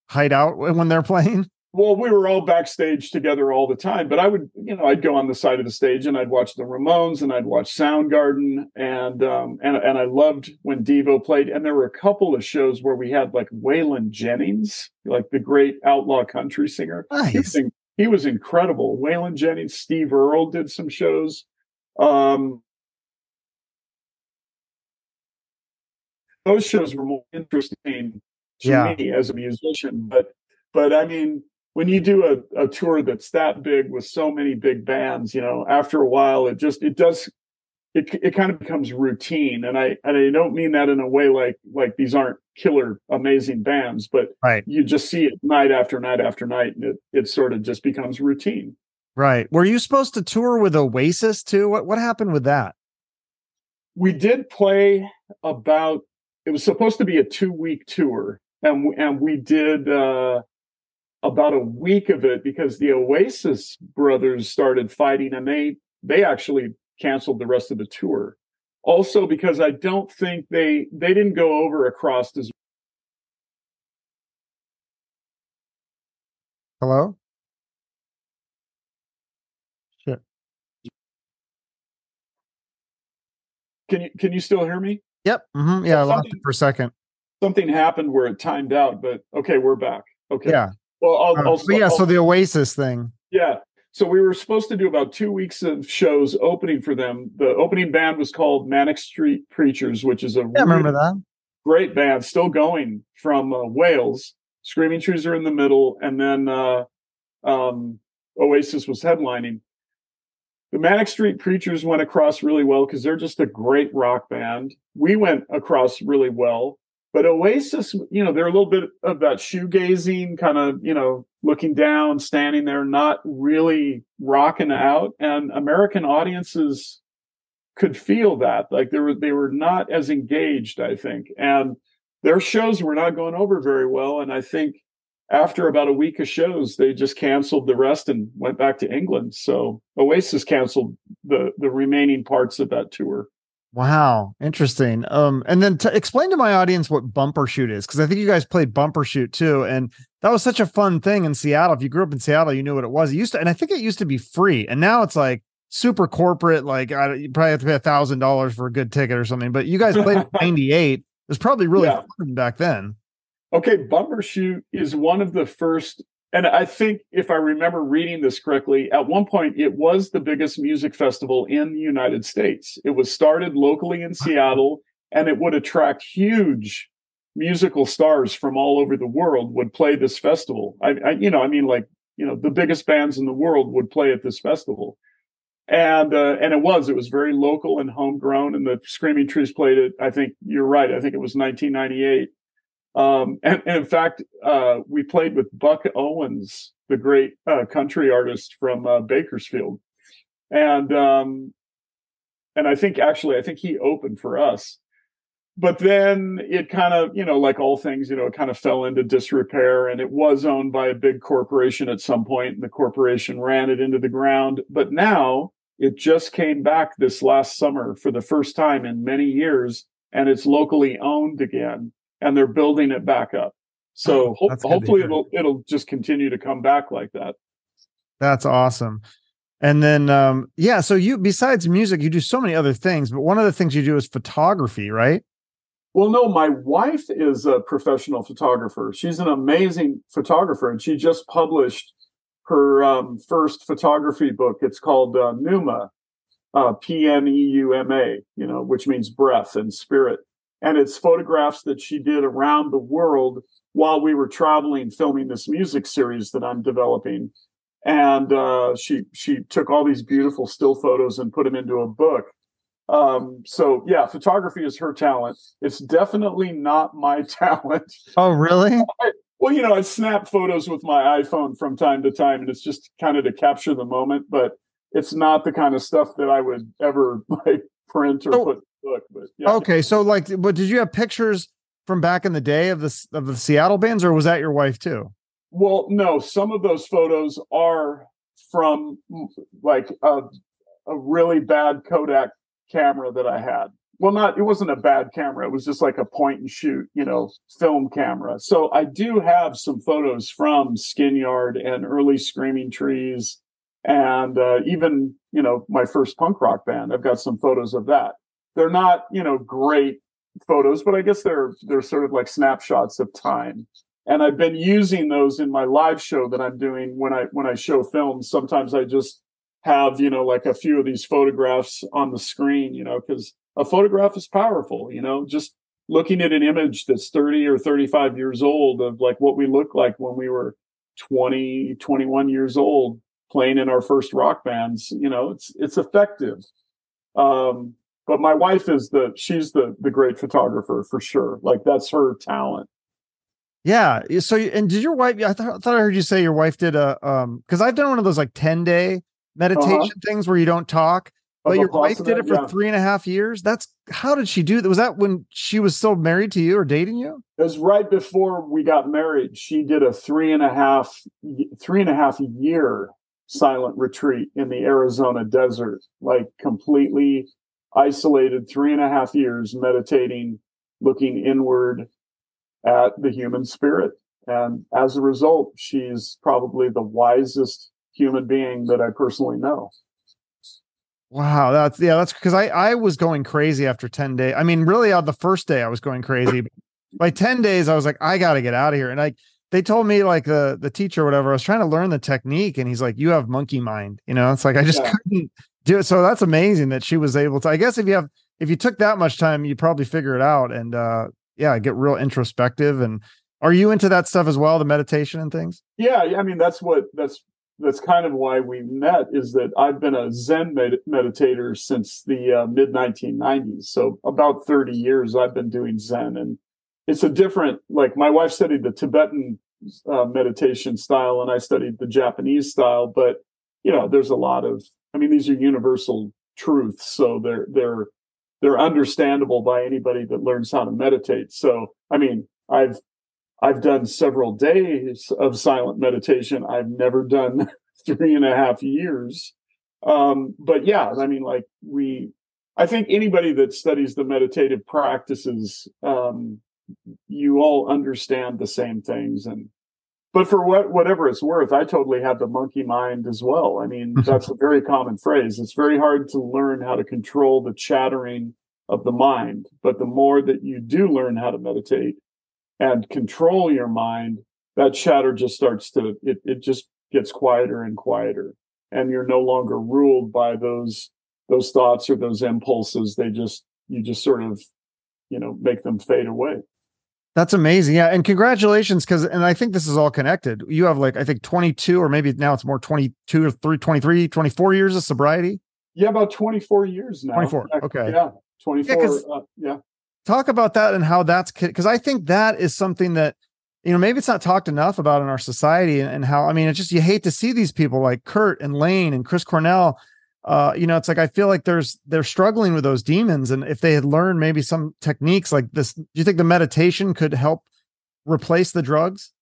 hide out when they're playing well, we were all backstage together all the time, but I would, you know, I'd go on the side of the stage and I'd watch the Ramones and I'd watch Soundgarden and um and and I loved when Devo played. And there were a couple of shows where we had like Waylon Jennings, like the great outlaw country singer. Nice. He, was, he was incredible. Waylon Jennings, Steve Earle did some shows. Um those shows were more interesting to yeah. me as a musician, but but I mean, when you do a, a tour that's that big with so many big bands, you know, after a while, it just, it does, it, it kind of becomes routine. And I, and I don't mean that in a way like, like these aren't killer, amazing bands, but right. you just see it night after night after night. And it, it sort of just becomes routine. Right. Were you supposed to tour with Oasis too? What, what happened with that? We did play about, it was supposed to be a two week tour and, and we did, uh, about a week of it because the Oasis brothers started fighting and they they actually canceled the rest of the tour. Also because I don't think they they didn't go over across as Hello? Shit. Can you can you still hear me? Yep. Mm-hmm. Yeah, I lost it for a second. Something happened where it timed out, but okay, we're back. Okay. Yeah. Well, I'll, uh, I'll, yeah. I'll, so the Oasis thing. Yeah. So we were supposed to do about two weeks of shows opening for them. The opening band was called Manic Street Preachers, which is a yeah, remember that great band, still going from uh, Wales. Screaming Trees are in the middle, and then uh, um, Oasis was headlining. The Manic Street Preachers went across really well because they're just a great rock band. We went across really well. But Oasis, you know, they're a little bit of that shoegazing kind of, you know, looking down, standing there, not really rocking out. And American audiences could feel that. Like they were they were not as engaged, I think. And their shows were not going over very well. And I think after about a week of shows, they just canceled the rest and went back to England. So Oasis canceled the the remaining parts of that tour. Wow, interesting. Um, and then to explain to my audience what Bumbershoot is, because I think you guys played Bumbershoot too, and that was such a fun thing in Seattle. If you grew up in Seattle, you knew what it was. It used to, and I think it used to be free, and now it's like super corporate. Like I, you probably have to pay a thousand dollars for a good ticket or something. But you guys played '98. It was probably really yeah. fun back then. Okay, Bumbershoot is one of the first and I think if I remember reading this correctly, at one point it was the biggest music festival in the United States. It was started locally in Seattle and it would attract huge musical stars from all over the world would play this festival. I, I you know, I mean like, you know, the biggest bands in the world would play at this festival. And uh, and it was it was very local and homegrown and the Screaming Trees played it. I think you're right. I think it was 1998 um, and, and, in fact, uh, we played with Buck Owens, the great uh, country artist from uh, Bakersfield. And um, and I think actually I think he opened for us. But then it kind of, you know, like all things, you know, it kind of fell into disrepair and it was owned by a big corporation at some point and the corporation ran it into the ground. But now it just came back this last summer for the first time in many years and it's locally owned again and they're building it back up. So ho- that's good to hopefully it'll it'll just continue to come back like that. That's awesome. And then um yeah, so you besides music, you do so many other things, but one of the things you do is photography, right? Well, no, my wife is a professional photographer. She's an amazing photographer, and she just published her um, first photography book. It's called uh, Pneuma, uh, P N E U M A, you know, which means breath and spirit. And it's photographs that she did around the world while we were traveling, filming this music series that I'm developing. And uh, she she took all these beautiful still photos and put them into a book. Um, so yeah, photography is her talent. It's definitely not my talent. Oh, really? Well, you know, I snap photos with my iPhone from time to time, and it's just kind of to capture the moment, but it's not the kind of stuff that I would ever like print or Oh. put But yeah, Okay, so like but did you have pictures from back in the day of the of the Seattle bands or was that your wife too? well, no, some of those photos are from like a, a really bad Kodak camera that I had. Well, not it wasn't a bad camera. It was just like a point and shoot, you know, film camera. So I do have some photos from Skin Yard and early Screaming Trees, and uh, even you know my first punk rock band. I've got some photos of that. They're not you know great photos, but I guess they're they're sort of like snapshots of time. And I've been using those in my live show that I'm doing when I when I show films. Sometimes I just have you know like a few of these photographs on the screen, you know, because a photograph is powerful. You know, just looking at an image that's 30 or 35 years old of like what we looked like when we were 20, 21 years old playing in our first rock bands. You know, it's it's effective. Um, but my wife is the she's the the great photographer for sure. Like that's her talent. Yeah. So and did your wife I thought, I thought I heard you say your wife did a um cuz I've done one of those like 10 day meditation things where you don't talk, but your wife did it for Yeah. three and a half years. That's how did she do that? Was that when she was still married to you or dating you? It was right before we got married. She did a three and a half, three and a half year silent retreat in the Arizona desert, like completely isolated, three and a half years meditating, looking inward at the human spirit. And as a result, she's probably the wisest human being that I personally know. Wow, that's yeah, that's because I I was going crazy after 10 days. I mean, really on the first day I was going crazy. By 10 days, I was like, I gotta get out of here. And like they told me, like the the teacher or whatever, I was trying to learn the technique, and he's like, You have monkey mind, you know, it's like I just Yeah. couldn't do it. So that's amazing that she was able to. I guess if you have if you took that much time, you probably figure it out and uh yeah, get real introspective. And are you into that stuff as well, the meditation and things? Yeah, I mean that's what that's that's kind of why we met is that I've been a Zen med- meditator since the uh, mid 1990s. So about 30 years I've been doing Zen, and it's a different. Like my wife studied the Tibetan uh, meditation style, and I studied the Japanese style. But you know, there's a lot of. I mean, these are universal truths, so they're they're they're understandable by anybody that learns how to meditate. So I mean, I've I've done several days of silent meditation. I've never done three and a half years. Um, but yeah, I mean, like we, I think anybody that studies the meditative practices, um, you all understand the same things. And, but for what, whatever it's worth, I totally have the monkey mind as well. I mean, that's a very common phrase. It's very hard to learn how to control the chattering of the mind. But the more that you do learn how to meditate, and control your mind, that chatter just starts to it, it just gets quieter and quieter. And you're no longer ruled by those those thoughts or those impulses. They just you just sort of, you know, make them fade away. That's amazing. Yeah. And congratulations. Cause, and I think this is all connected. You have like, I think 22 or maybe now it's more 22 or 3, 23, 24 years of sobriety. Yeah, about 24 years now. 24, Yeah, okay. Yeah. 24. 'cause- uh, yeah. Talk about that and how that's, cause I think that is something that, you know, maybe it's not talked enough about in our society and, and how, I mean, it's just, you hate to see these people like Kurt and Layne and Chris Cornell uh, you know, it's like I feel like there's they're struggling with those demons, and if they had learned maybe some techniques like this, do you think the meditation could help replace the drugs?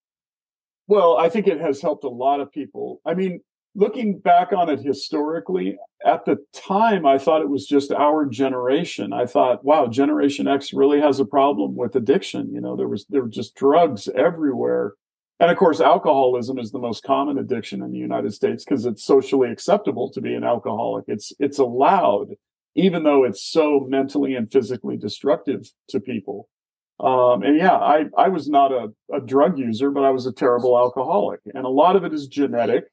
Well, I think it has helped a lot of people. I mean, looking back on it historically, at the time, I thought it was just our generation. I thought, wow, Generation X really has a problem with addiction. You know, there was there were just drugs everywhere and of course, alcoholism is the most common addiction in the United States because it's socially acceptable to be an alcoholic. It's it's allowed, even though it's so mentally and physically destructive to people. Um, and yeah, I I was not a, a drug user, but I was a terrible alcoholic, and a lot of it is genetic.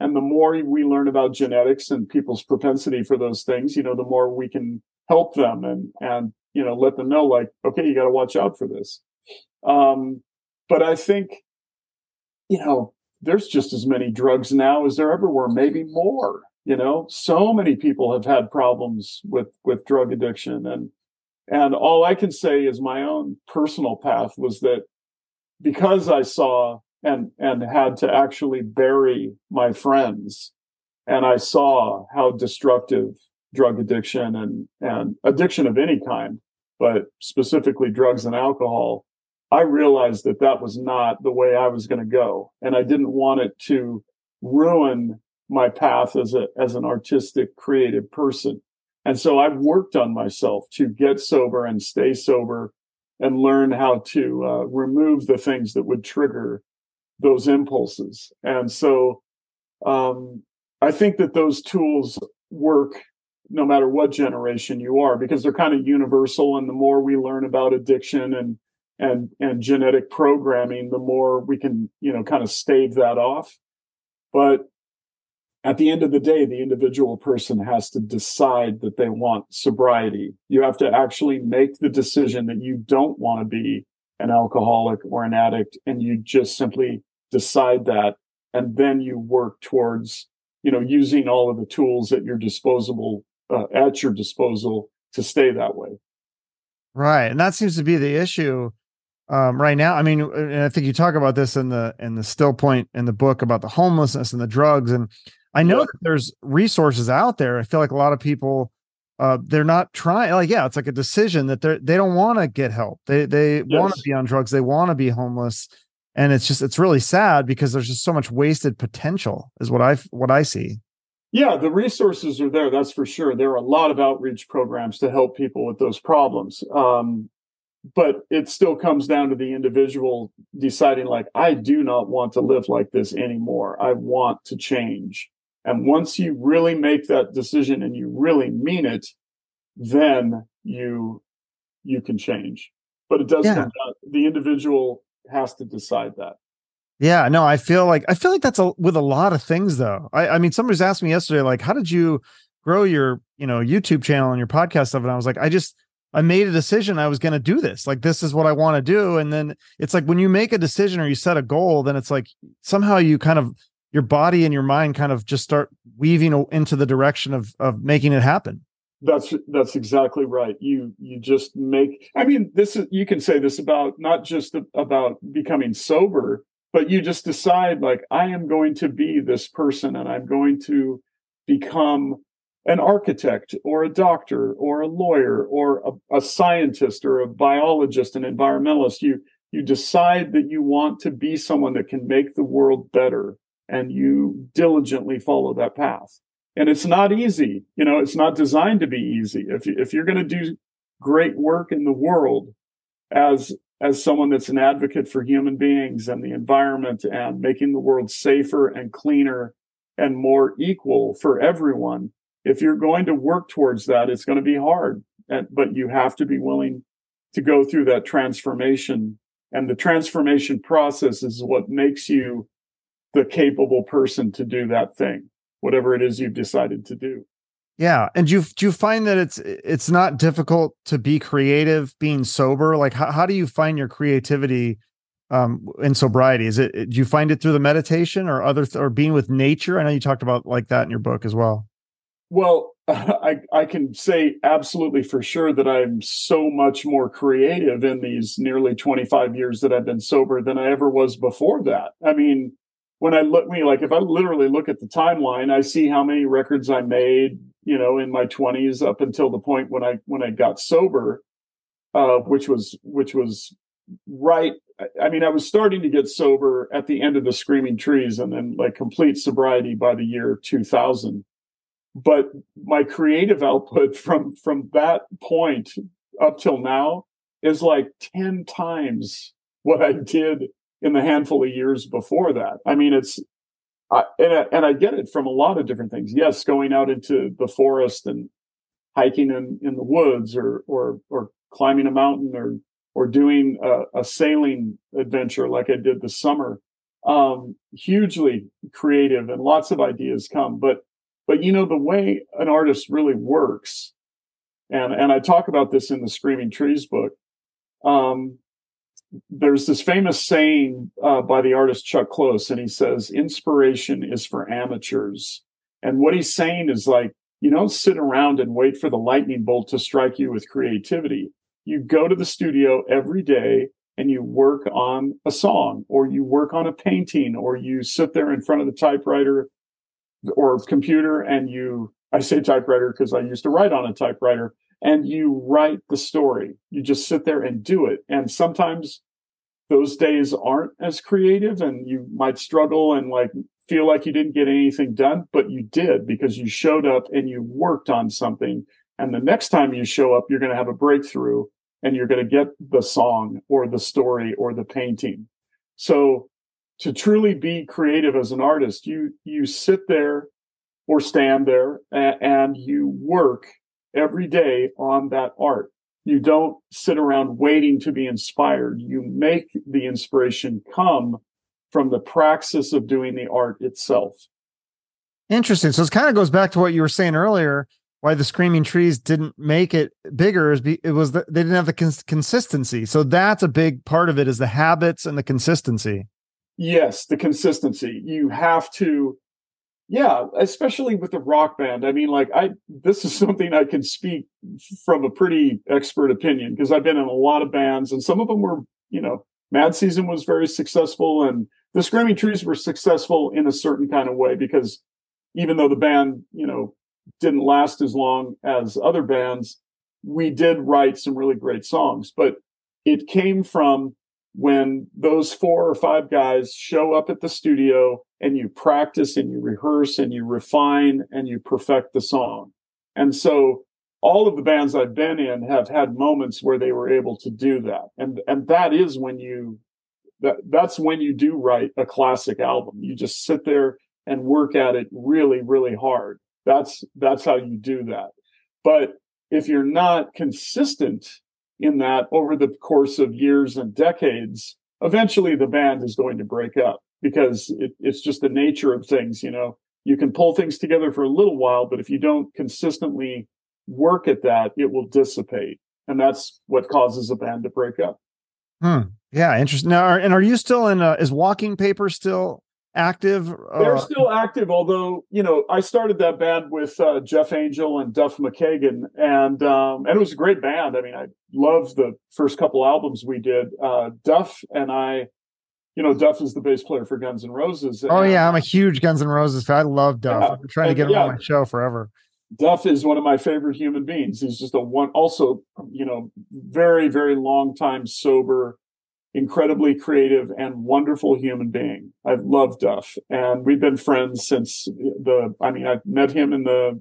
And the more we learn about genetics and people's propensity for those things, you know, the more we can help them and and you know let them know like, okay, you got to watch out for this. Um, but I think you know, there's just as many drugs now as there ever were, maybe more. You know, so many people have had problems with with drug addiction, and and all I can say is my own personal path was that because I saw and and had to actually bury my friends, and I saw how destructive drug addiction and and addiction of any kind, but specifically drugs and alcohol I realized that that was not the way I was going to go. And I didn't want it to ruin my path as a, as an artistic, creative person. And so I've worked on myself to get sober and stay sober and learn how to uh, remove the things that would trigger those impulses. And so, um, I think that those tools work no matter what generation you are because they're kind of universal. And the more we learn about addiction and and and genetic programming, the more we can you know kind of stave that off. But at the end of the day, the individual person has to decide that they want sobriety. You have to actually make the decision that you don't want to be an alcoholic or an addict, and you just simply decide that, and then you work towards you know using all of the tools at your disposable uh, at your disposal to stay that way. Right, and that seems to be the issue um, right now. I mean, and I think you talk about this in the in the still point in the book about the homelessness and the drugs. And I know yeah. that there's resources out there. I feel like a lot of people uh, they're not trying. Like, yeah, it's like a decision that they they don't want to get help. They they yes. want to be on drugs. They want to be homeless. And it's just it's really sad because there's just so much wasted potential, is what I what I see. Yeah, the resources are there. That's for sure. There are a lot of outreach programs to help people with those problems. Um, but it still comes down to the individual deciding like i do not want to live like this anymore. I want to change. And once you really make that decision and you really mean it then you you can change. But it does yeah. come down the individual has to decide that. Yeah no i feel like i feel like that's a, with a lot of things though. I i mean somebody's asked me yesterday like how did you grow your you know youtube channel and your podcast stuff? And i was like i just I made a decision I was going to do this. Like this is what I want to do and then it's like when you make a decision or you set a goal then it's like somehow you kind of your body and your mind kind of just start weaving into the direction of of making it happen. That's that's exactly right. You you just make I mean this is you can say this about not just about becoming sober but you just decide like I am going to be this person and I'm going to become an architect or a doctor or a lawyer or a, a, scientist or a biologist, an environmentalist, you you decide that you want to be someone that can make the world better and you diligently follow that path. And it's not easy. You know, it's not designed to be easy. If you, if you're going to do great work in the world as as someone that's an advocate for human beings and the environment and making the world safer and cleaner and more equal for everyone, if you're going to work towards that, it's going to be hard, but you have to be willing to go through that transformation. And the transformation process is what makes you the capable person to do that thing, whatever it is you've decided to do. Yeah, and do you do you find that it's it's not difficult to be creative being sober? Like, how, how do you find your creativity um in sobriety? Is it do you find it through the meditation or other th- or being with nature? I know you talked about like that in your book as well. Well, I, I can say absolutely for sure that I'm so much more creative in these nearly 25 years that I've been sober than I ever was before that. I mean, when I look me like if I literally look at the timeline, I see how many records I made, you know, in my twenties up until the point when I when I got sober, uh, which was which was right. I mean, I was starting to get sober at the end of the Screaming Trees, and then like complete sobriety by the year 2000. But my creative output from from that point up till now is like 10 times what I did in the handful of years before that. I mean, it's, I, and, I, and I get it from a lot of different things. Yes, going out into the forest and hiking in, in the woods or, or, or climbing a mountain or, or doing a, a sailing adventure like I did this summer. Um, hugely creative and lots of ideas come, but, but you know, the way an artist really works, and, and I talk about this in the Screaming Trees book, um, there's this famous saying uh, by the artist Chuck Close, and he says, inspiration is for amateurs. And what he's saying is like, you don't sit around and wait for the lightning bolt to strike you with creativity. You go to the studio every day and you work on a song or you work on a painting or you sit there in front of the typewriter or computer and you, I say typewriter because I used to write on a typewriter and you write the story. You just sit there and do it. And sometimes those days aren't as creative and you might struggle and like feel like you didn't get anything done, but you did because you showed up and you worked on something. And the next time you show up, you're going to have a breakthrough and you're going to get the song or the story or the painting. So to truly be creative as an artist, you, you sit there or stand there and, you work every day on that art. You don't sit around waiting to be inspired. You make the inspiration come from the praxis of doing the art itself. Interesting. So it kind of goes back to what you were saying earlier. Why the Screaming Trees didn't make it bigger is be, it was the, they didn't have the cons- consistency. So that's a big part of it is the habits and the consistency. Yes, the consistency. You have to yeah, especially with the rock band. I mean, like I, this is something I can speak from a pretty expert opinion because I've been in a lot of bands and some of them were, you know, Mad Season was very successful and the Screaming Trees were successful in a certain kind of way because even though the band, you know, didn't last as long as other bands, we did write some really great songs, but it came from when those four or five guys show up at the studio and you practice and you rehearse and you refine and you perfect the song. And so all of the bands I've been in have had moments where they were able to do that. And, and that is when you, that, that's when you do write a classic album. You just sit there and work at it really, really hard. That's, that's how you do that. But if you're not consistent in that over the course of years and decades, eventually the band is going to break up because it, it's just the nature of things. You know, you can pull things together for a little while, but if you don't consistently work at that, it will dissipate. And that's what causes a band to break up. Hmm. Yeah. Interesting. Now, and are you still in, uh, is Walking Paper still active? They're uh, still active, although you know I started that band with uh, Jeff Angell and Duff McKagan, and um, and it was a great band. I mean, I loved the first couple albums we did. Uh, Duff and I, you know, Duff is the bass player for Guns N' Roses. oh yeah, I'm a huge Guns N' Roses fan. I love Duff. Yeah, I'm trying to get him yeah, on my show forever. Duff is one of my favorite human beings. He's just a one, also, you know, very, very long time sober, incredibly creative and wonderful human being. I love Duff and we've been friends since the, I mean, I met him in the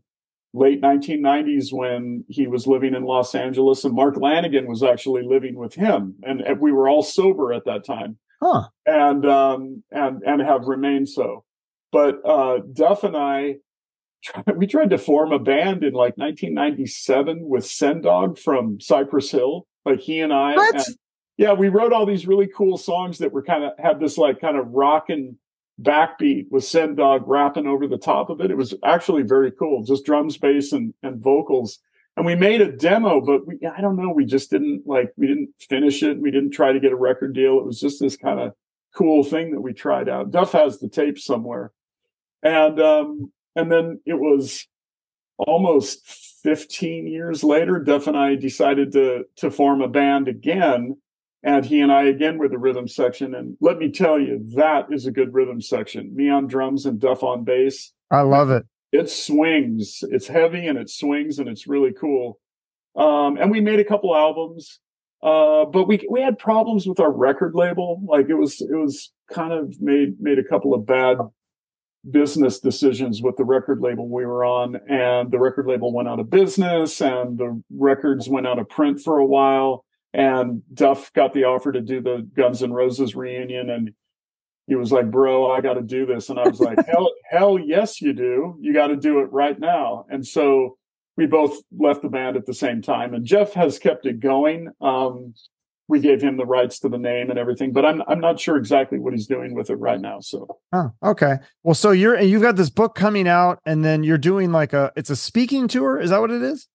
late 1990s when he was living in Los Angeles and Mark Lanegan was actually living with him and we were all sober at that time. Huh. And, um, and, and have remained so. But, uh, Duff and I, we tried to form a band in like 1997 with Sen Dog from Cypress Hill. Like he and I, and yeah, we wrote all these really cool songs that were kind of had this like kind of rocking backbeat with Sen Dog rapping over the top of it. It was actually very cool, just drums, bass, and and vocals. And we made a demo, but we I don't know, we just didn't like we didn't finish it. We didn't try to get a record deal. It was just this kind of cool thing that we tried out. Duff has the tape somewhere. And um and then it was almost 15 years later, Duff and I decided to to form a band again and he and I again were the rhythm section. And let me tell you, that is a good rhythm section. Me on drums and Duff on bass. I love it. It swings. It's heavy and it swings and it's really cool. Um, and we made a couple albums, uh, but we we had problems with our record label. Like it was it was kind of made made a couple of bad business decisions with the record label we were on, and the record label went out of business, and the records went out of print for a while. And Duff got the offer to do the Guns N' Roses reunion, and he was like, "Bro, I got to do this," and I was like, "Hell, hell, yes, you do. You got to do it right now." And so we both left the band at the same time, and Jeff has kept it going. Um, we gave him the rights to the name and everything, but I'm I'm not sure exactly what he's doing with it right now. So, oh, okay. Well, so you're you've got this book coming out, and then you're doing like a it's a speaking tour. Is that what it is?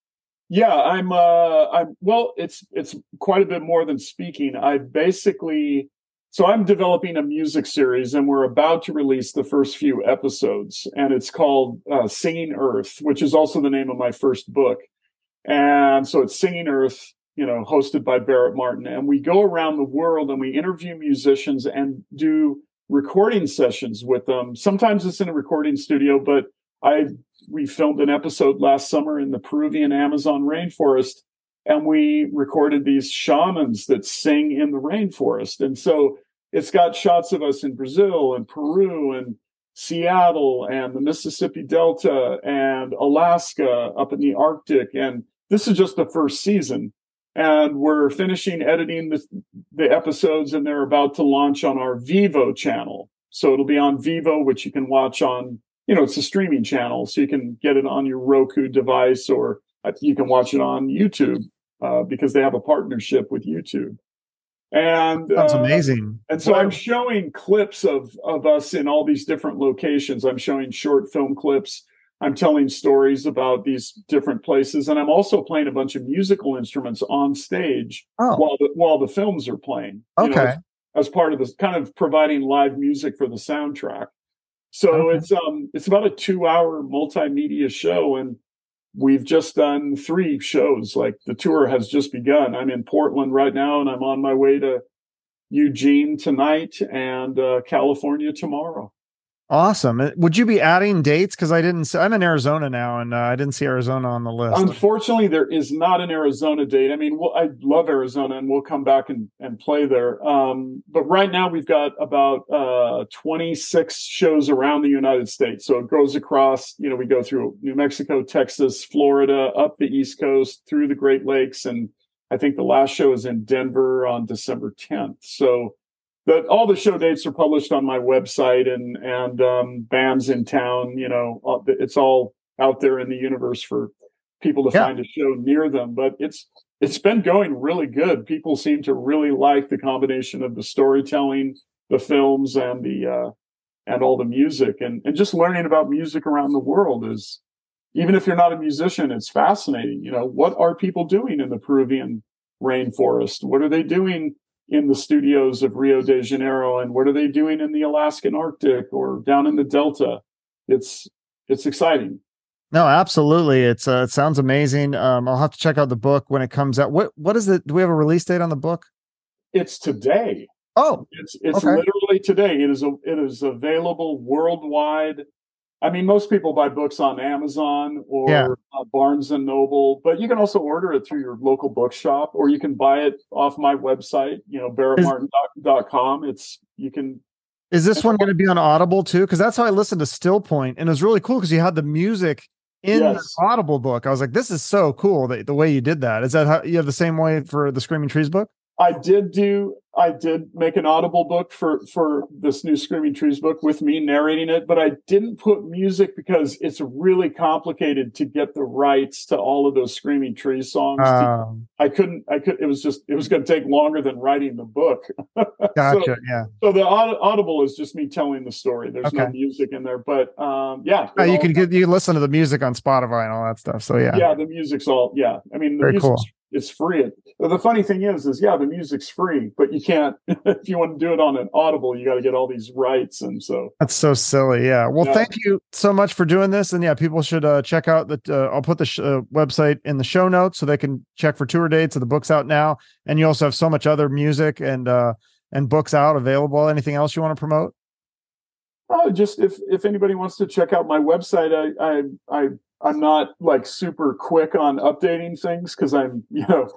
Yeah, I'm. Uh, I'm. Well, it's it's quite a bit more than speaking. I basically so I'm developing a music series, and we're about to release the first few episodes, and it's called uh, Singing Earth, which is also the name of my first book. And so it's Singing Earth, you know, hosted by Barrett Martin, and we go around the world and we interview musicians and do recording sessions with them. Sometimes it's in a recording studio, but I we filmed an episode last summer in the Peruvian Amazon rainforest and we recorded these shamans that sing in the rainforest. And so it's got shots of us in Brazil and Peru and Seattle and the Mississippi Delta and Alaska up in the Arctic. And this is just the first season. And we're finishing editing the, the episodes and they're about to launch on our Vivo channel. So it'll be on Vivo, which you can watch on, you know, it's a streaming channel. So you can get it on your Roku device or you can watch it on YouTube uh, because they have a partnership with YouTube. And that's uh, amazing. And so I'm showing clips of of us in all these different locations. I'm showing short film clips. I'm telling stories about these different places, and I'm also playing a bunch of musical instruments on stage oh. while the while the films are playing. Okay. Know, as, as, part of this, kind of providing live music for the soundtrack. So okay. it's um it's about a two hour multimedia show, and we've just done three shows. Like the tour has just begun. I'm in Portland right now and I'm on my way to Eugene tonight and uh, California tomorrow. Awesome. Uh, would you be adding dates? Because I didn't. See, I'm in Arizona now, and uh, I didn't see Arizona on the list. Unfortunately, there is not an Arizona date. I mean, we'll, I love Arizona, and we'll come back and, and play there. Um, but right now, we've got about uh, 26 shows around the United States. So it goes across. You know, we go through New Mexico, Texas, Florida, up the East Coast, through the Great Lakes, and I think the last show is in Denver on December 10th. So the, all the show dates are published on my website and and um, Bandsintown. You know, it's all out there in the universe for people to yeah. find a show near them. But it's it's been going really good. People seem to really like the combination of the storytelling, the films, and the uh, and all the music, and and just learning about music around the world is. Even if you're not a musician, it's fascinating. You know, what are people doing in the Peruvian rainforest? What are they doing in the studios of Rio de Janeiro and what are they doing in the Alaskan Arctic or down in the Delta? It's it's exciting. No, absolutely. It's uh, it sounds amazing. Um, I'll have to check out the book when it comes out. What what is it? Do we have a release date on the book? It's today. Oh, it's it's okay. literally today. It is a, it is available worldwide I mean, most people buy books on Amazon or yeah. uh, Barnes and Noble, but you can also order it through your local bookshop or you can buy it off my website, you know, barrettmartin.com. It's, you can. Is this one going to be on Audible too? Because that's how I listened to Still Point, and it was really cool because you had the music in yes. the Audible book. I was like, this is so cool that the way you did that. Is that how you have the same way for the Screaming Trees book? I did do I did make an audible book for for this new Screaming Trees book with me narrating it, but I didn't put music because it's really complicated to get the rights to all of those Screaming Trees songs. Um, I couldn't. I could. It was just. It was going to take longer than writing the book. gotcha. so, yeah. So the audible is just me telling the story. There's okay. no music in there, but um, yeah. Oh, you can get you listen to the music on Spotify and all that stuff. So yeah. Yeah, the music's all. Yeah, I mean, the Very cool it's free. The funny thing is, is yeah, the music's free, but you can't if you want to do it on an Audible, you got to get all these rights, and so that's so silly. Yeah. Well, yeah. thank you so much for doing this, and yeah, people should uh, check out the. Uh, I'll put the sh- uh, website in the show notes so they can check for tour dates. of the book's out now, and you also have so much other music and uh and books out available. Anything else you want to promote? Oh, just if if anybody wants to check out my website, I I, I I'm not like super quick on updating things because I'm you know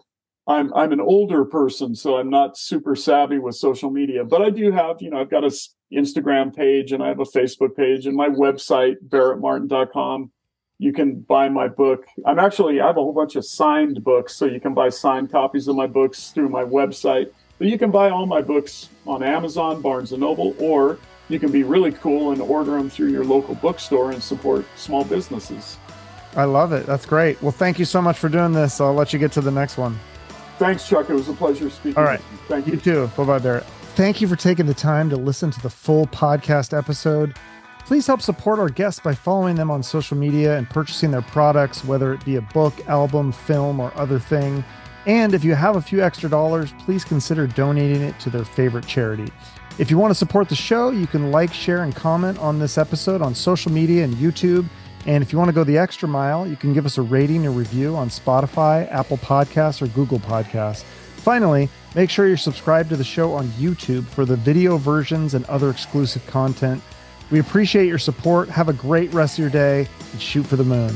I'm I'm an older person, so I'm not super savvy with social media. But I do have you know I've got a Instagram page and I have a Facebook page and my website barrettmartin.com. You can buy my book. I'm actually I have a whole bunch of signed books, so you can buy signed copies of my books through my website. But you can buy all my books on Amazon, Barnes and Noble, or you can be really cool and order them through your local bookstore and support small businesses. I love it. That's great. Well, thank you so much for doing this. I'll let you get to the next one. Thanks, Chuck. It was a pleasure speaking. All right. You. Thank you. You too. Bye bye, Barrett. Thank you for taking the time to listen to the full podcast episode. Please help support our guests by following them on social media and purchasing their products, whether it be a book, album, film, or other thing. And if you have a few extra dollars, please consider donating it to their favorite charity. If you want to support the show, you can like, share, and comment on this episode on social media and YouTube. And if you want to go the extra mile, you can give us a rating or review on Spotify, Apple Podcasts, or Google Podcasts. Finally, make sure you're subscribed to the show on YouTube for the video versions and other exclusive content. We appreciate your support. Have a great rest of your day and shoot for the moon.